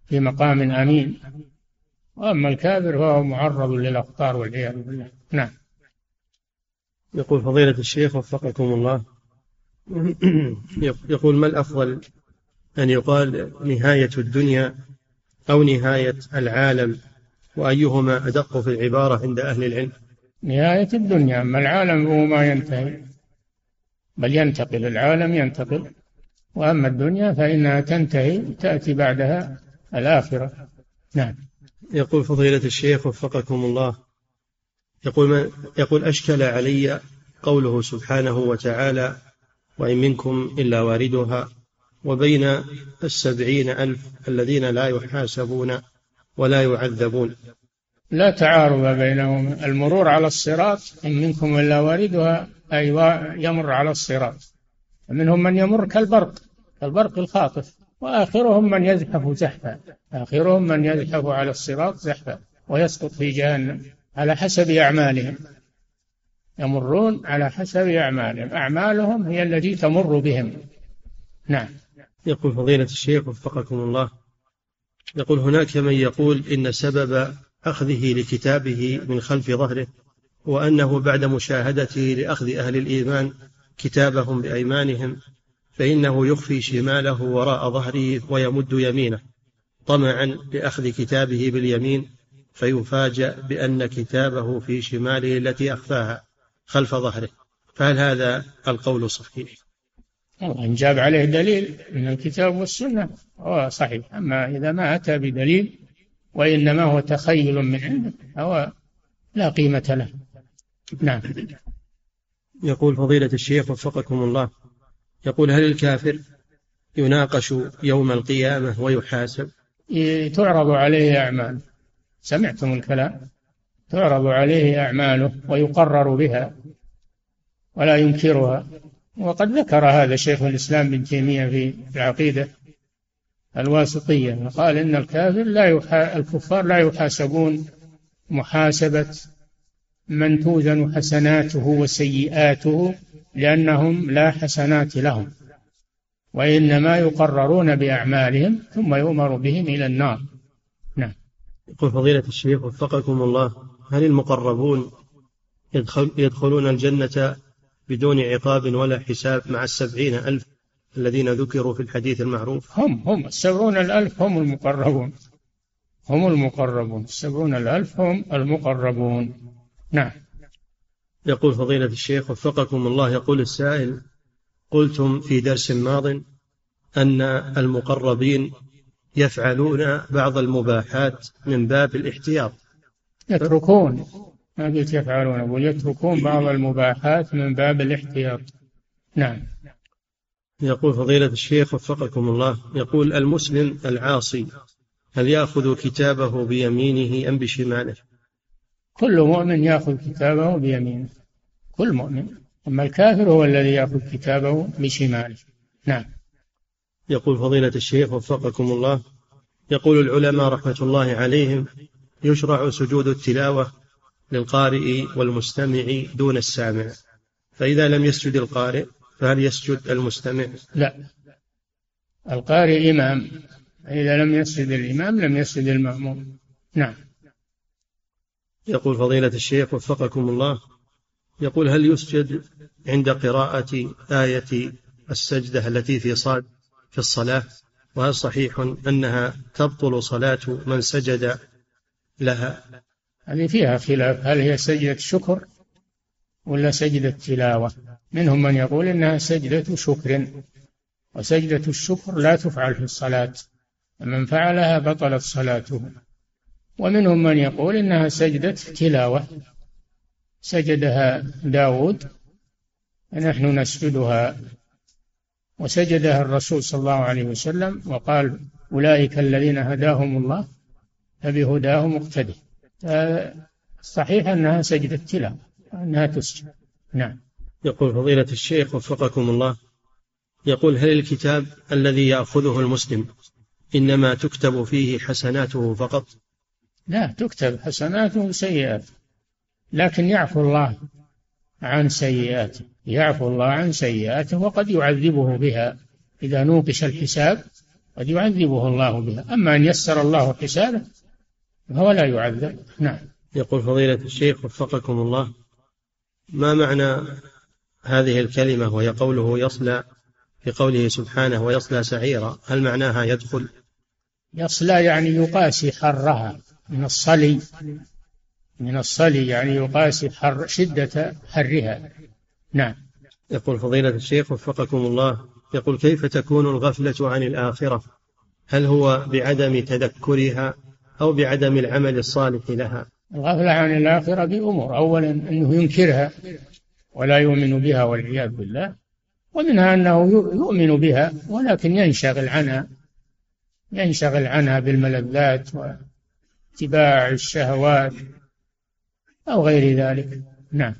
C: في مقام أمين. وأما الكافر فهو معرض للأخطار والعياذ بالله. نعم.
D: يقول فضيلة الشيخ وفقكم الله. يقول ما الأفضل؟ أن يقال نهاية الدنيا أو نهاية العالم وأيهما أدق في العبارة عند أهل العلم؟
C: نهاية الدنيا. أما العالم هو ما ينتهي بل ينتقل. العالم ينتقل. وأما الدنيا فإنها تنتهي تأتي بعدها الآخرة. نعم.
D: يقول فضيلة الشيخ وفقكم الله يقول من يقول أشكل علي قوله سبحانه وتعالى وإن منكم إلا واردها وبين السبعين ألف الذين لا يحاسبون ولا يعذبون.
C: لا تعارض بينهم. المرور على الصراط إن منكم إلا واردها أي يمر على الصراط. منهم من يمر كالبرق كالبرق الخاطف وآخرهم من يزحف زحفا. آخرهم من يزحف على الصراط زحفا ويسقط في جهنم على حسب أعمالهم. يمرون على حسب أعمالهم. أعمالهم هي التي تمر بهم. نعم.
D: يقول فضيلة الشيخ وفقكم الله يقول هناك من يقول إن سبب أخذه لكتابه من خلف ظهره وأنه بعد مشاهدته لأخذ أهل الإيمان كتابهم بأيمانهم فإنه يخفي شماله وراء ظهره ويمد يمينه طمعا لأخذ كتابه باليمين فيفاجأ بأن كتابه في شماله التي أخفاها خلف ظهره فهل هذا القول صحيح؟
C: إن جاب عليه دليل من الكتاب والسنة هو صحيح. أما إذا ما أتى بدليل وإنما هو تخيل من عنده هو لا قيمة له. نعم.
D: يقول فضيلة الشيخ وفقكم الله يقول هل الكافر يناقش يوم القيامة ويحاسب؟
C: تعرض عليه أعمال. سمعتم الكلام. تعرض عليه أعماله ويقرر بها ولا ينكرها. وقد ذكر هذا شيخ الإسلام بن تيمية في العقيدة الواسطية قال إن الكافر لا يحا... الكفار لا يحاسبون محاسبة من توزن حسناته وسيئاته لأنهم لا حسنات لهم وإنما يقررون بأعمالهم ثم يؤمر بهم إلى النار. نعم.
D: يقول فضيلة الشيخ وفقكم الله هل المقربون يدخل يدخلون الجنة بدون عقاب ولا حساب مع السبعين ألف الذين ذكروا في الحديث المعروف.
C: هم هم السبعون الألف هم المقربون. هم المقربون. السبعون الألف هم المقربون. نعم.
D: يقول فضيلة الشيخ وفقكم الله يقول السائل قلتم في درس ماض أن المقربين يفعلون بعض المباحات من باب الاحتياط.
C: يتركون. ما قلت يفعلون أقول يتركون بعض المباحات من باب الاحتياط. نعم.
D: يقول فضيلة الشيخ وفقكم الله يقول المسلم العاصي هل يأخذ كتابه بيمينه أم بشماله؟
C: كل مؤمن يأخذ كتابه بيمينه. كل مؤمن. أما الكافر هو الذي يأخذ كتابه بشماله. نعم.
D: يقول فضيلة الشيخ وفقكم الله يقول العلماء رحمة الله عليهم يشرع سجود التلاوة للقارئ والمستمع دون السامع. فإذا لم يسجد القارئ فهل يسجد المستمع؟
C: لا. القارئ إمام. إذا لم يسجد الإمام لم يسجد المأموم. نعم.
D: يقول فضيلة الشيخ وفقكم الله يقول هل يسجد عند قراءة آية السجدة التي في صاد في الصلاة؟ وهل صحيح أنها تبطل صلاة من سجد لها؟
C: هذه فيها خلاف. هل هي سجدة شكر ولا سجدة تلاوة؟ منهم من يقول إنها سجدة شكر. وسجدة الشكر لا تفعل في الصلاة. من فعلها بطلت صلاته. ومنهم من يقول إنها سجدة تلاوة. سجدها داود نحن نسجدها. وسجدها الرسول صلى الله عليه وسلم وقال أولئك الذين هداهم الله فبهداه مقتدي صحيح أنها سجدة تلاوة أنها تسجد. نعم.
D: يقول فضيلة الشيخ وفقكم الله يقول هل الكتاب الذي يأخذه المسلم إنما تكتب فيه حسناته فقط؟
C: لا تكتب حسناته وسيئاته لكن يعفو الله عن سيئاته. يعفو الله عن سيئاته وقد يعذبه بها. إذا نوقش الحساب قد يعذبه الله بها. أما أن يسر الله حسابه فهو لا يعذب. نعم.
D: يقول فضيلة الشيخ وفقكم الله ما معنى هذه الكلمة وهي قوله يصلى في قوله سبحانه ويصلى سعيرا؟ هل معناها يدخل؟
C: يصلى يعني يقاسي حرها من الصلي من الصلي يعني يقاسي حر شدة حرها. نعم.
D: يقول فضيلة الشيخ وفقكم الله يقول كيف تكون الغفلة عن الآخرة؟ هل هو بعدم تذكرها أو بعدم العمل الصالح لها.
C: الغفلة عن الآخرة بأمور. أولا أنه ينكرها ولا يؤمن بها والعياذ بالله ومنها أنه يؤمن بها ولكن ينشغل عنها ينشغل عنها بالملذات واتباع الشهوات أو غير ذلك. نعم.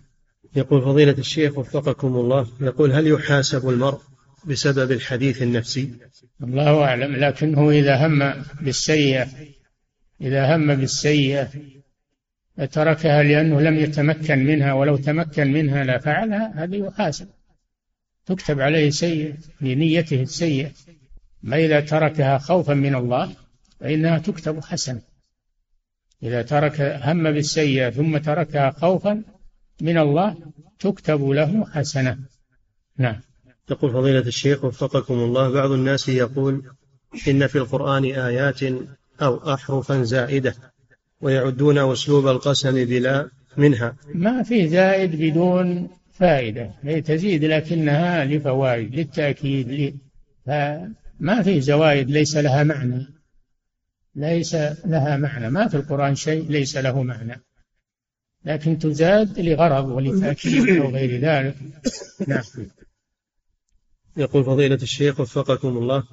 D: يقول فضيلة الشيخ وفقكم الله يقول هل يحاسب المرء بسبب الحديث النفسي؟
C: الله أعلم لكنه إذا هم بالسيئة إذا هم بالسيئة تركها لأنه لم يتمكن منها ولو تمكن منها لفعلها هذا يحاسب. تكتب عليه سيئة لنيته السيئة. ما إذا تركها خوفا من الله فإنها تكتب حسنة إذا ترك هم بالسيئة ثم تركها خوفا من الله تكتب له حسنة نعم.
D: يقول فضيلة الشيخ وفقكم الله بعض الناس يقول إن في القرآن آيات أو أحرفا زائدة ويعدون أسلوب القسم بلا منها.
C: ما في زائد بدون فائدة هي تزيد لكنها لفوائد للتأكيد فما في زوائد ليس لها معنى. ليس لها معنى. ما في القرآن شيء ليس له معنى. لكن تزاد لغرض ولتأكيد أو غير ذلك. نعم.
D: يقول فضيلة الشيخ وفقكم الله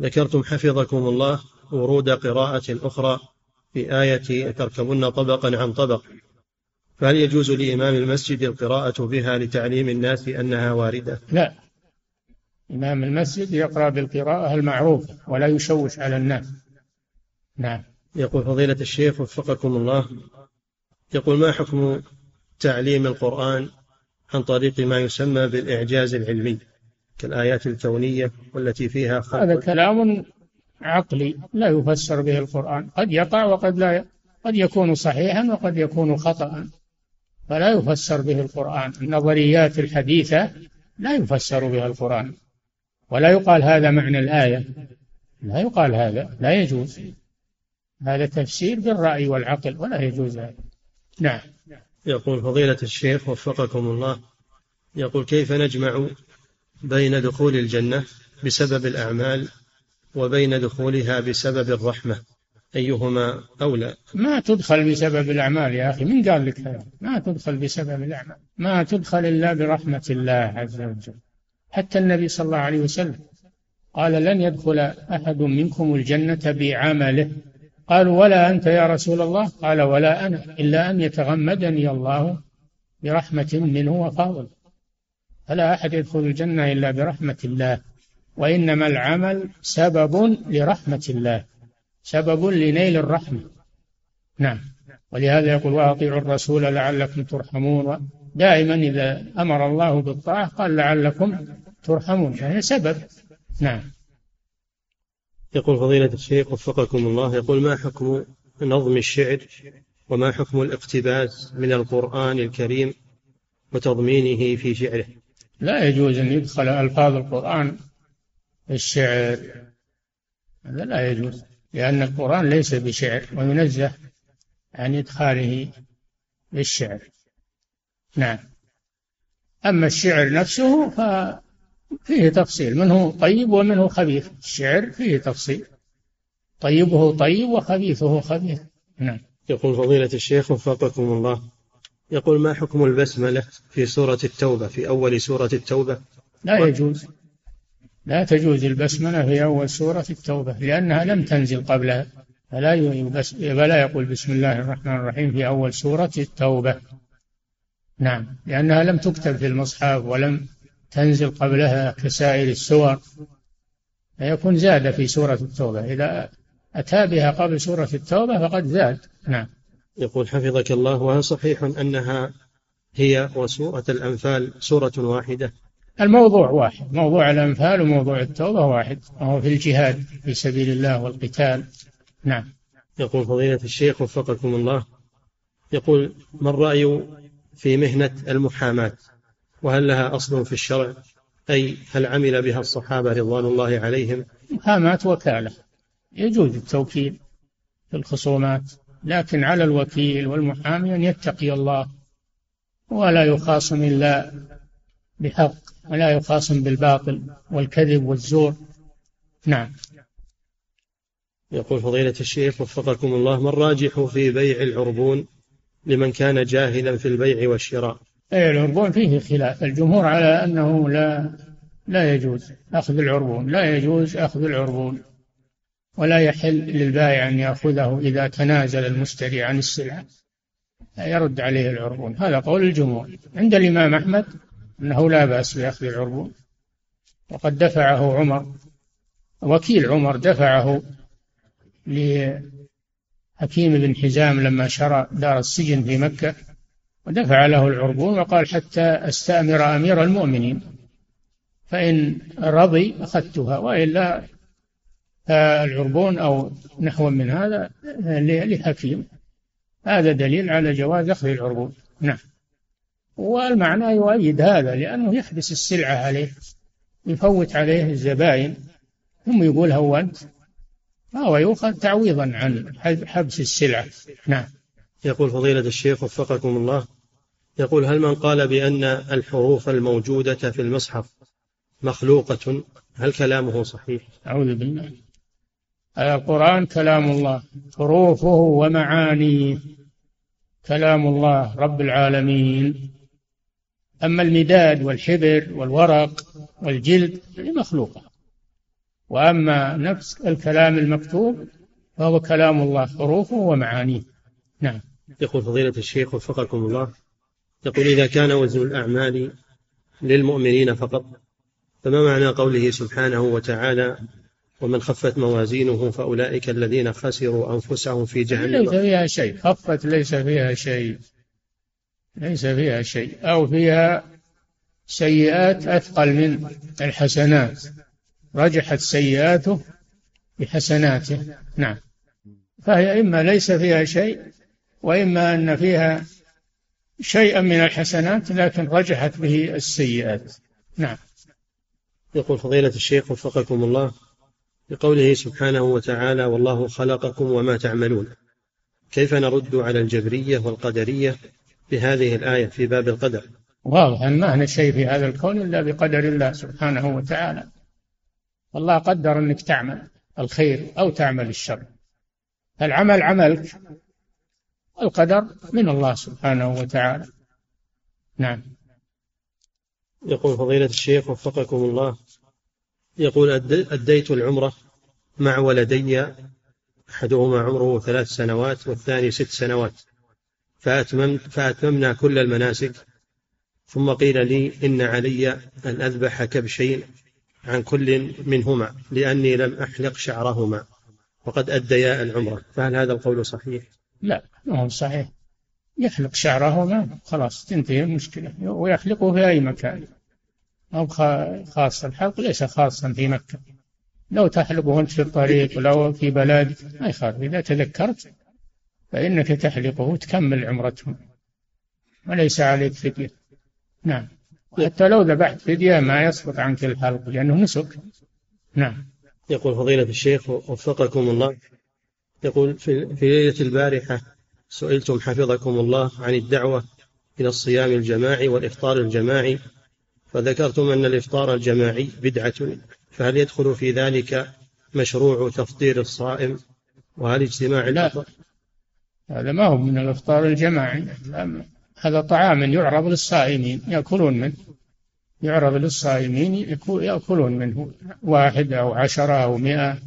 D: ذكرتم حفظكم الله ورود قراءة أخرى في آية تركبن طبقا عن طبق. فهل يجوز لإمام المسجد القراءة بها لتعليم الناس أنها واردة؟
C: لا. إمام المسجد يقرأ بالقراءة المعروفة ولا يشوش على الناس. نعم.
D: يقول فضيلة الشيخ وفقكم الله يقول ما حكم تعليم القرآن عن طريق ما يسمى بالإعجاز العلمي كالآيات الكونية والتي فيها خلق؟
C: هذا كلام عقلي لا يفسر به القرآن. قد يقع وقد لا قد يكون صحيحا وقد يكون خطأ فلا يفسر به القرآن. النظريات الحديثة لا يفسر بها القرآن. ولا يقال هذا معنى الآية. لا يقال هذا. لا يجوز. هذا تفسير بالرأي والعقل ولا يجوز هذا. نعم.
D: يقول فضيلة الشيخ وفقكم الله يقول كيف نجمع بين دخول الجنة بسبب الأعمال وبين دخولها بسبب الرحمة أيهما أولى؟
C: ما تدخل بسبب الأعمال يا أخي من قال لك هذا؟ ما تدخل بسبب الأعمال ما تدخل إلا برحمة الله عز وجل. حتى النبي صلى الله عليه وسلم قال لن يدخل أحد منكم الجنة بعمله. قالوا ولا أنت يا رسول الله؟ قال ولا أنا إلا أن يتغمدني الله برحمة منه وفضل. فلا أحد يدخل الجنة إلا برحمة الله. وإنما العمل سبب لرحمة الله سبب لنيل الرحمة. نعم. ولهذا يقول وأطيعوا الرسول لعلكم ترحمون. دائما إذا أمر الله بالطاعة قال لعلكم ترحمون. فهي سبب. نعم.
D: يقول فضيلة الشيخ وفقكم الله. يقول ما حكم نظم الشعر وما حكم الاقتباس من القرآن الكريم وتضمينه في شعره؟
C: لا يجوز أن يدخل ألفاظ القرآن الشعر. هذا لا يجوز لأن القرآن ليس بشعر وينزه عن إدخاله بالشعر. نعم. أما الشعر نفسه ففيه تفصيل منه طيب ومنه خبيث. الشعر فيه تفصيل طيبه طيب وخبيثه خبيث. نعم.
D: يقول فضيلة الشيخ وفقكم الله يقول ما حكم البسملة في سورة التوبة في أول سورة التوبة؟
C: لا يجوز. لا تجوز البسملة في أول سورة التوبة لأنها لم تنزل قبلها فلا فلا يقول بسم الله الرحمن الرحيم في أول سورة التوبة. نعم لأنها لم تكتب في المصحف ولم تنزل قبلها كسائر السور. فيكون زاد في سورة التوبة. إذا أتى بها قبل سورة التوبة فقد زاد. نعم.
D: يقول حفظك الله وهل صحيح أنها هي وسورة الأنفال سورة واحدة
C: الموضوع واحد موضوع الأنفال وموضوع التوبة واحد وهو في الجهاد في سبيل الله والقتال. نعم.
D: يقول فضيلة الشيخ وفقكم الله يقول ما الرأي في مهنة المحاماة؟ وهل لها أصل في الشرع؟ أي هل عمل بها الصحابة رضوان الله عليهم؟
C: محاماة وكالة. يجوز التوكيل في الخصومات لكن على الوكيل والمحامي أن يتقي الله ولا يخاصم إلا بحق. ولا يخاصم بالباطل والكذب والزور. نعم.
D: يقول فضيلة الشيخ وفقكم الله ما الراجح في بيع العربون لمن كان جاهلا في البيع والشراء؟
C: بيع العربون فيه خلاف. الجمهور على أنه لا لا يجوز أخذ العربون لا يجوز أخذ العربون. ولا يحل للبائع أن يأخذه إذا تنازل المشتري عن السلعة يرد عليه العربون. هذا قول الجمهور. عند الإمام أحمد أنه لا بأس بأخذ العربون وقد دفعه عمر وكيل عمر دفعه لحكيم بن حزام لما شرى دار السجن في مكة ودفع له العربون وقال حتى أستأمر أمير المؤمنين فإن رضي أخذتها وإلا العربون أو نحو من هذا لحكيم. هذا دليل على جواز أخذ العربون نعم. والمعنى يؤيد هذا لأنه يحبس السلعة عليه يفوت عليه الزبائن ثم يقول هو أنت. فهو يؤخذ تعويضا عن حبس السلعة. نعم.
D: يقول فضيلة الشيخ وفقكم الله يقول هل من قال بأن الحروف الموجودة في المصحف مخلوقة؟ هل كلامه صحيح؟
C: أعوذ بالله. القرآن كلام الله حروفه ومعانيه. كلام الله رب العالمين. أما المداد والحبر والورق والجلد مخلوقة. وأما نفس الكلام المكتوب فهو كلام الله حروفه ومعانيه. نعم.
D: يقول فضيلة الشيخ وفقكم الله يقول إذا كان وزن الأعمال للمؤمنين فقط فما معنى قوله سبحانه وتعالى ومن خفت موازينه فأولئك الذين خسروا أنفسهم في جهنم؟
C: ليس فيها شيء. خفت ليس فيها شيء. ليس فيها شيء أو فيها سيئات أثقل من الحسنات. رجحت سيئاته بحسناته. نعم. فهي إما ليس فيها شيء وإما أن فيها شيئا من الحسنات لكن رجحت به السيئات. نعم.
D: يقول فضيلة الشيخ وفقكم الله بقوله سبحانه وتعالى والله خلقكم وما تعملون كيف نرد على الجبرية والقدرية بهذه الآية في باب القدر.
C: واضح أن ما هنا شيء في هذا الكون إلا بقدر الله سبحانه وتعالى. الله قدر أنك تعمل الخير أو تعمل الشر. العمل عملك القدر من الله سبحانه وتعالى. نعم.
D: يقول فضيلة الشيخ وفقكم الله يقول أديت العمرة مع ولدي أحدهما عمره ثلاث سنوات والثاني ست سنوات. فأتممت فأتممنا كل المناسك. ثم قيل لي إن علي أن أذبح كبشين عن كل منهما لأني لم أحلق شعرهما وقد أديا العمرة. فهل هذا القول صحيح؟
C: لا ما هو صحيح. يحلق شعرهما خلاص تنتهي المشكلة ويحلقه في أي مكان. أو خاص الحلق ليس خاصا في مكة. لو تحلقه أنت في الطريق لو في بلدك ما يخالف. إذا تذكرت فإنك تحلقه وتكمل عمرتهم وليس عليك فدية. نعم. حتى لو ذبحت فدية ما يسقط عنك الحلق لأنه نسك. نعم.
D: يقول فضيلة الشيخ وفقكم الله. يقول في, في ليلة البارحة سئلتم حفظكم الله عن الدعوة إلى الصيام الجماعي والإفطار الجماعي فذكرتم أن الإفطار الجماعي بدعة. فهل يدخل في ذلك مشروع تفطير الصائم؟ وهل اجتماع
C: لا. هذا ما هو من الإفطار الجماعي. هذا طعام يعرض للصائمين يأكلون منه. يعرض للصائمين يأكلون منه. واحد أو عشرة أو مئة.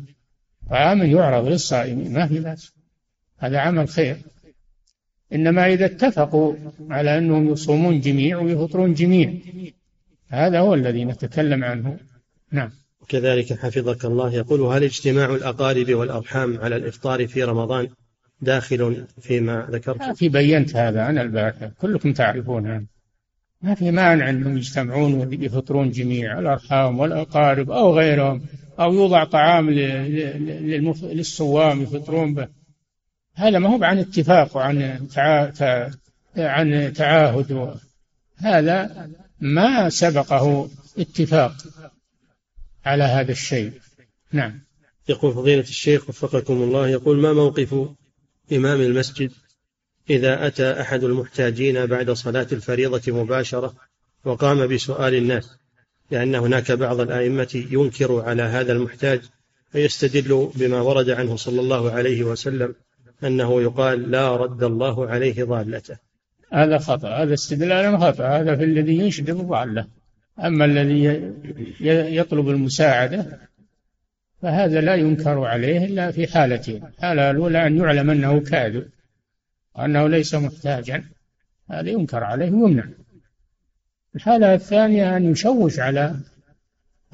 C: طعام يعرض للصائمين ما في بأس. هذا عمل خير. إنما إذا اتفقوا على أنهم يصومون جميع ويفطرون جميع. هذا هو الذي نتكلم عنه. نعم.
D: كذلك حفظك الله يقول هل اجتماع الأقارب والأرحام على الإفطار في رمضان داخل فيما ذكرت.
C: في بينت هذا أنا البارحة كلكم تعرفون هذا. ما في مانع أنهم يجتمعون ويفطرون جميع الأرحام والأقارب أو غيرهم أو يوضع طعام للصوام يفطرون به. هذا ما هو عن اتفاق وعن عن تعاهد. هذا ما سبقه اتفاق على هذا الشيء. نعم.
D: يقول فضيلة الشيخ وفقكم الله يقول ما موقف إمام المسجد إذا أتى أحد المحتاجين بعد صلاة الفريضة مباشرة وقام بسؤال الناس لأن هناك بعض الأئمة ينكر على هذا المحتاج فيستدل بما ورد عنه صلى الله عليه وسلم أنه يقال لا رد الله عليه ضالته.
C: هذا خطأ هذا استدلال خطأ هذا في الذي يشدد ضالة أما الذي يطلب المساعدة فهذا لا ينكر عليه إلا في حالتين. الحالة الأولى أن يعلم أنه كاذب وأنه ليس محتاجا. هذا ينكر عليه ويمنع. الحالة الثانية أن يشوش على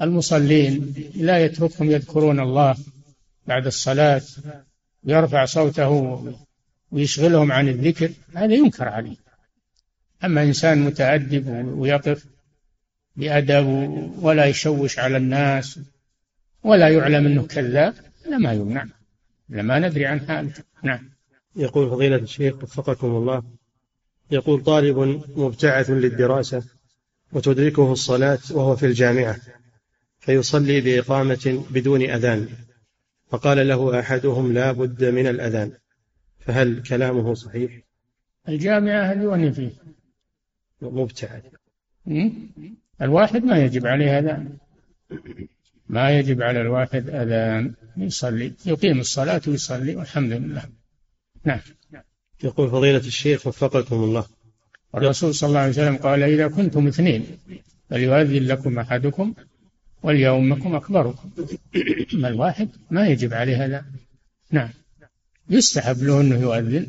C: المصلين. لا يتركهم يذكرون الله بعد الصلاة يرفع صوته ويشغلهم عن الذكر. هذا ينكر عليه. أما إنسان متأدب ويقف بأدب ولا يشوش على الناس ولا يعلم أنه كذاب لا ما يمنع. لما ندري عن حالته نعم.
D: يقول فضيلة الشيخ وفقكم الله يقول طالب مبتعث للدراسة وتدركه الصلاة وهو في الجامعة فيصلي بإقامة بدون أذان فقال له أحدهم لا بد من الأذان فهل كلامه صحيح؟
C: الجامعة هذه وين فيه.
D: مبتعث.
C: الواحد ما يجب عليه أذان. ما يجب على الواحد أذان يصلي يقيم الصلاة ويصلي والحمد لله. نعم.
D: يقول فضيلة الشيخ وفقكم الله.
C: الرسول صلى الله عليه وسلم قال إذا كنتم اثنين فليؤذن لكم أحدكم وليؤمكم أكبركم. أما الواحد ما يجب عليه هذا. نعم. يستحب له أنه يؤذن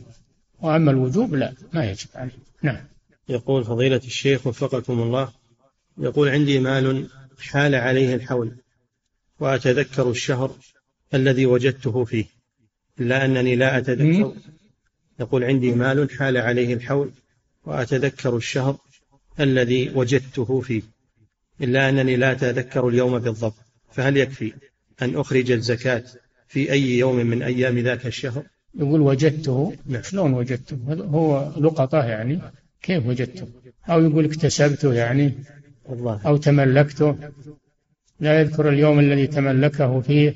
C: وأما الوجوب لا ما يجب عليه. نعم.
D: يقول فضيلة الشيخ وفقكم الله يقول عندي مال حال عليه الحول. وأتذكر الشهر الذي وجدته فيه. إلا أنني لا أتذكر. يقول عندي مال حال عليه الحول وأتذكر الشهر الذي وجدته فيه. إلا أنني لا أتذكر اليوم بالضبط. فهل يكفي أن أخرج الزكاة في أي يوم من أيام ذاك الشهر؟
C: يقول وجدته.
D: نعم.
C: شلون وجدته؟ هو لقطة يعني. كيف وجدته؟ أو يقول اكتسبته يعني.
D: والله.
C: أو تملكته. لا يذكر اليوم الذي تملكه فيه.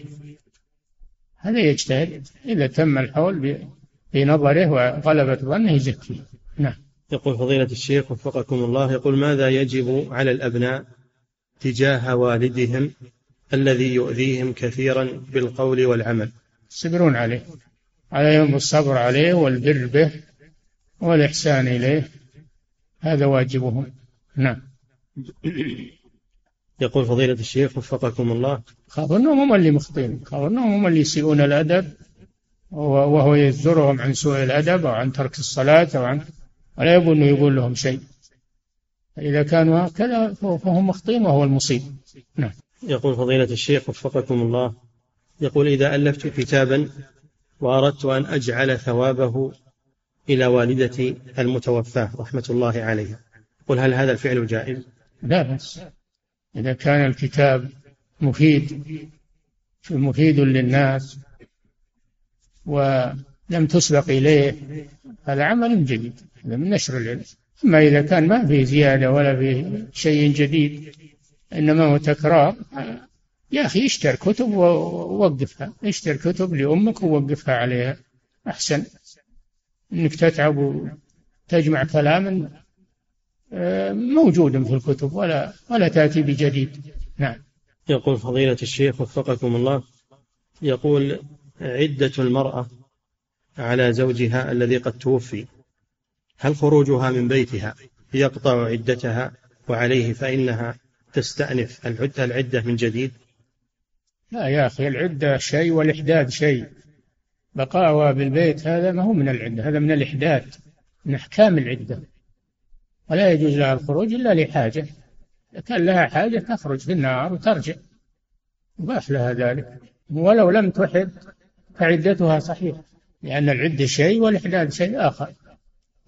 C: هذا يجتهد إذا تم الحول بنظره وغلبة ظنه يزكيه. نعم.
D: يقول فضيلة الشيخ وفقكم الله يقول ماذا يجب على الأبناء تجاه والدهم الذي يؤذيهم كثيرا بالقول والعمل؟
C: يصبرون عليه. عليهم الصبر عليه والبر به والإحسان إليه. هذا واجبهم. نعم. *coughs*
D: يقول فضيلة الشيخ وفقكم الله.
C: خاف انهم هم اللي مخطئين. خاف انهم هم اللي يسيئون الأدب وهو يزجرهم عن سوء الأدب أو عن ترك الصلاة أو عن ولا يبغى إنه يقول لهم شيء. اذا كانوا هكذا فهم مخطئين وهو المصيب. نعم.
D: يقول فضيلة الشيخ وفقكم الله. يقول إذا ألفت كتابا وأردت أن أجعل ثوابه إلى والدتي المتوفاة رحمة الله عليها. قل هل هذا الفعل جائز؟
C: لا بأس. إذا كان الكتاب مفيد مفيد للناس ولم تسبق إليه هذا عمل جديد هذا من نشر العلم. أما إذا كان ما فيه زيادة ولا فيه شيء جديد إنما هو تكرار يا أخي اشتر كتب ووقفها اشتر كتب لأمك ووقفها عليها أحسن. إنك تتعب وتجمع كلاما موجود في الكتب ولا ولا تأتي بجديد. نعم.
D: يقول فضيلة الشيخ وفقكم الله يقول عدة المرأة على زوجها الذي قد توفي هل خروجها من بيتها يقطع عدتها وعليه فإنها تستأنف العدة العدة من جديد؟
C: لا يا أخي العدة شيء والإحداد شيء. بقاؤها بالبيت هذا ما هو من العدة هذا من الإحداد من أحكام العدة. ولا يجوز لها الخروج إلا لحاجة. إذا كان لها حاجة تخرج في النهار وترجع. مباح لها ذلك. ولو لم تحد فعدتها صحيحة لأن العدة شيء والإحداد شيء آخر.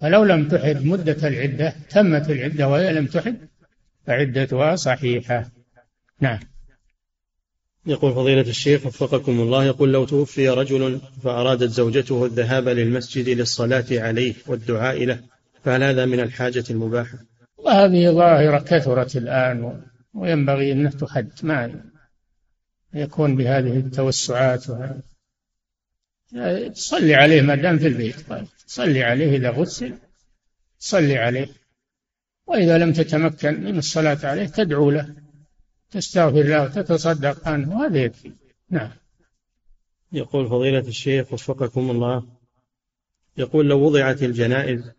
C: فلو لم تحد مدة العدة تمت العدة وهي لم تحد فعدتها صحيحة. نعم.
D: يقول فضيلة الشيخ وفقكم الله يقول لو توفي رجل فأرادت زوجته الذهاب للمسجد للصلاة عليه والدعاء له فهل هذا من الحاجة المباحة؟
C: وهذه ظاهرة كثرت الآن وينبغي أن تحد ما يكون بهذه التوسعات وهذه صلي عليه ما دام في البيت. طيب صلي عليه إذا غسل صلي عليه. وإذا لم تتمكن من الصلاة عليه تدعو له تستغفر له وتتصدق عنه. هذا يكفي نعم.
D: يقول فضيلة الشيخ وفقكم الله يقول لو وضعت الجنائز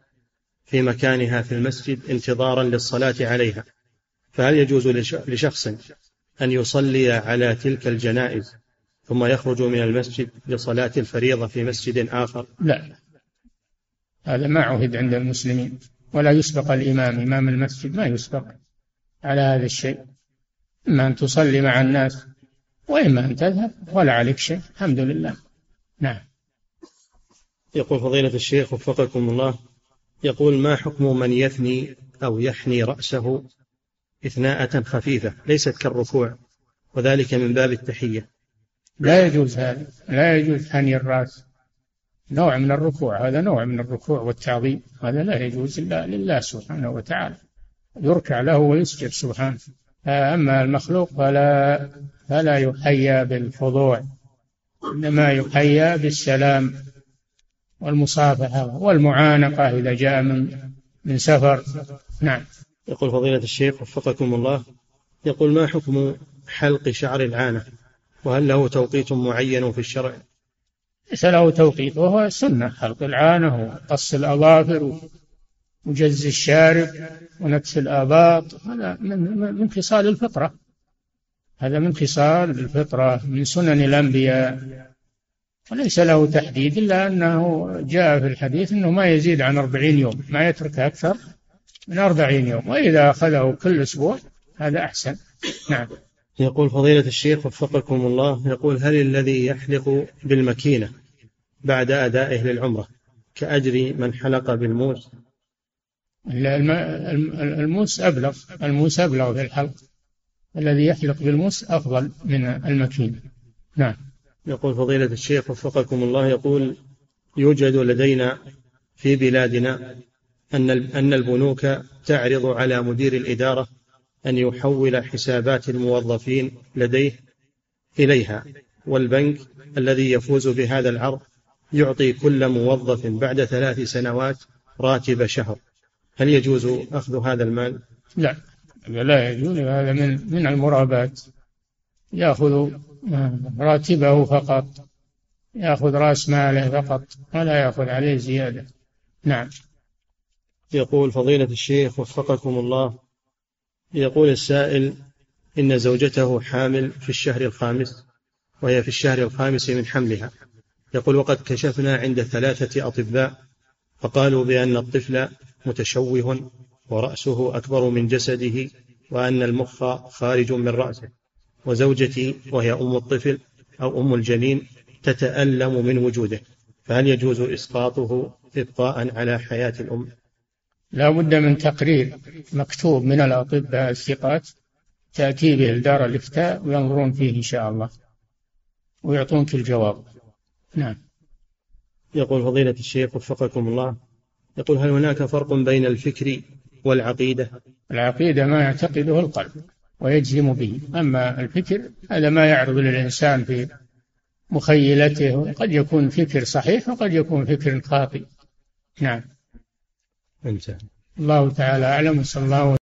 D: في مكانها في المسجد انتظارا للصلاة عليها. فهل يجوز لشخص أن يصلي على تلك الجنائز ثم يخرج من المسجد لصلاة الفريضة في مسجد آخر؟
C: لا. هذا ما عهد عند المسلمين. ولا يسبق الإمام إمام المسجد ما يسبق على هذا الشيء. إما أن تصلي مع الناس وإما أن تذهب ولا عليك شيء. الحمد لله. نعم.
D: يقول فضيلة الشيخ وفقكم الله يقول ما حكم من يثني أو يحني رأسه إثناءة خفيفة ليست كالركوع وذلك من باب التحية.
C: لا يجوز هذا لا يجوز حني الرأس. نوع من الركوع هذا نوع من الركوع والتعظيم هذا لا يجوز إلا لله سبحانه وتعالى. يركع له ويسجد سبحانه. أما المخلوق فلا فلا يحيى بالخضوع إنما يحيى بالسلام. والمصافحة والمعانقة إذا جاء من من سفر. نعم.
D: يقول فضيلة الشيخ وفقكم الله يقول ما حكم حلق شعر العانة؟ وهل له توقيت معين في الشرع؟
C: ليس له توقيت وهو سنة. حلق العانة وقص الأظافر وجز الشارب ونكس الآباط. هذا من من خصال الفطرة. هذا من خصال الفطرة من سنن الأنبياء. وليس له تحديد إلا أنه جاء في الحديث أنه ما يزيد عن أربعين يوم ما يترك أكثر من أربعين يوم وإذا أخذه كل أسبوع هذا أحسن. نعم.
D: يقول فضيلة الشيخ وفقكم الله يقول هل الذي يحلق بالمكينة بعد أدائه للعمرة كأجر من حلق بالموز
C: الموس أبلغ الموس أبلغ في الحلق. الذي يحلق بالموس أفضل من المكين نعم.
D: يقول فضيلة الشيخ وفقكم الله يقول يوجد لدينا في بلادنا أن أن البنوك تعرض على مدير الإدارة أن يحول حسابات الموظفين لديه إليها والبنك الذي يفوز بهذا العرض يعطي كل موظف بعد ثلاث سنوات راتب شهر هل يجوز أخذ هذا المال؟
C: لا لا يجوز هذا من من المرابات يأخذ راتبه فقط يأخذ رأس ماله فقط ولا يأخذ عليه زيادة. نعم.
D: يقول فضيلة الشيخ وفقكم الله يقول السائل إن زوجته حامل في الشهر الخامس وهي في الشهر الخامس من حملها. يقول وقد كشفنا عند ثلاثة أطباء فقالوا بأن الطفل متشوه ورأسه أكبر من جسده وأن المخ خارج من رأسه. وزوجتي وهي أم الطفل أو أم الجنين تتألم من وجوده فهل يجوز إسقاطه إبقاء على حياة الأم؟
C: لا بد من تقرير مكتوب من الأطباء الثقات تأتي به لدار الإفتاء وينظرون فيه إن شاء الله ويعطونك الجواب. نعم.
D: يقول فضيلة الشيخ وفقكم الله يقول هل هناك فرق بين الفكر والعقيدة؟
C: العقيدة ما يعتقده القلب. ويجزم به. أما الفكر هذا ما يعرض للإنسان في مخيلته. قد يكون فكر صحيح وقد يكون فكر خاطئ. نعم.
D: انتهى.
C: الله تعالى أعلم. صلى الله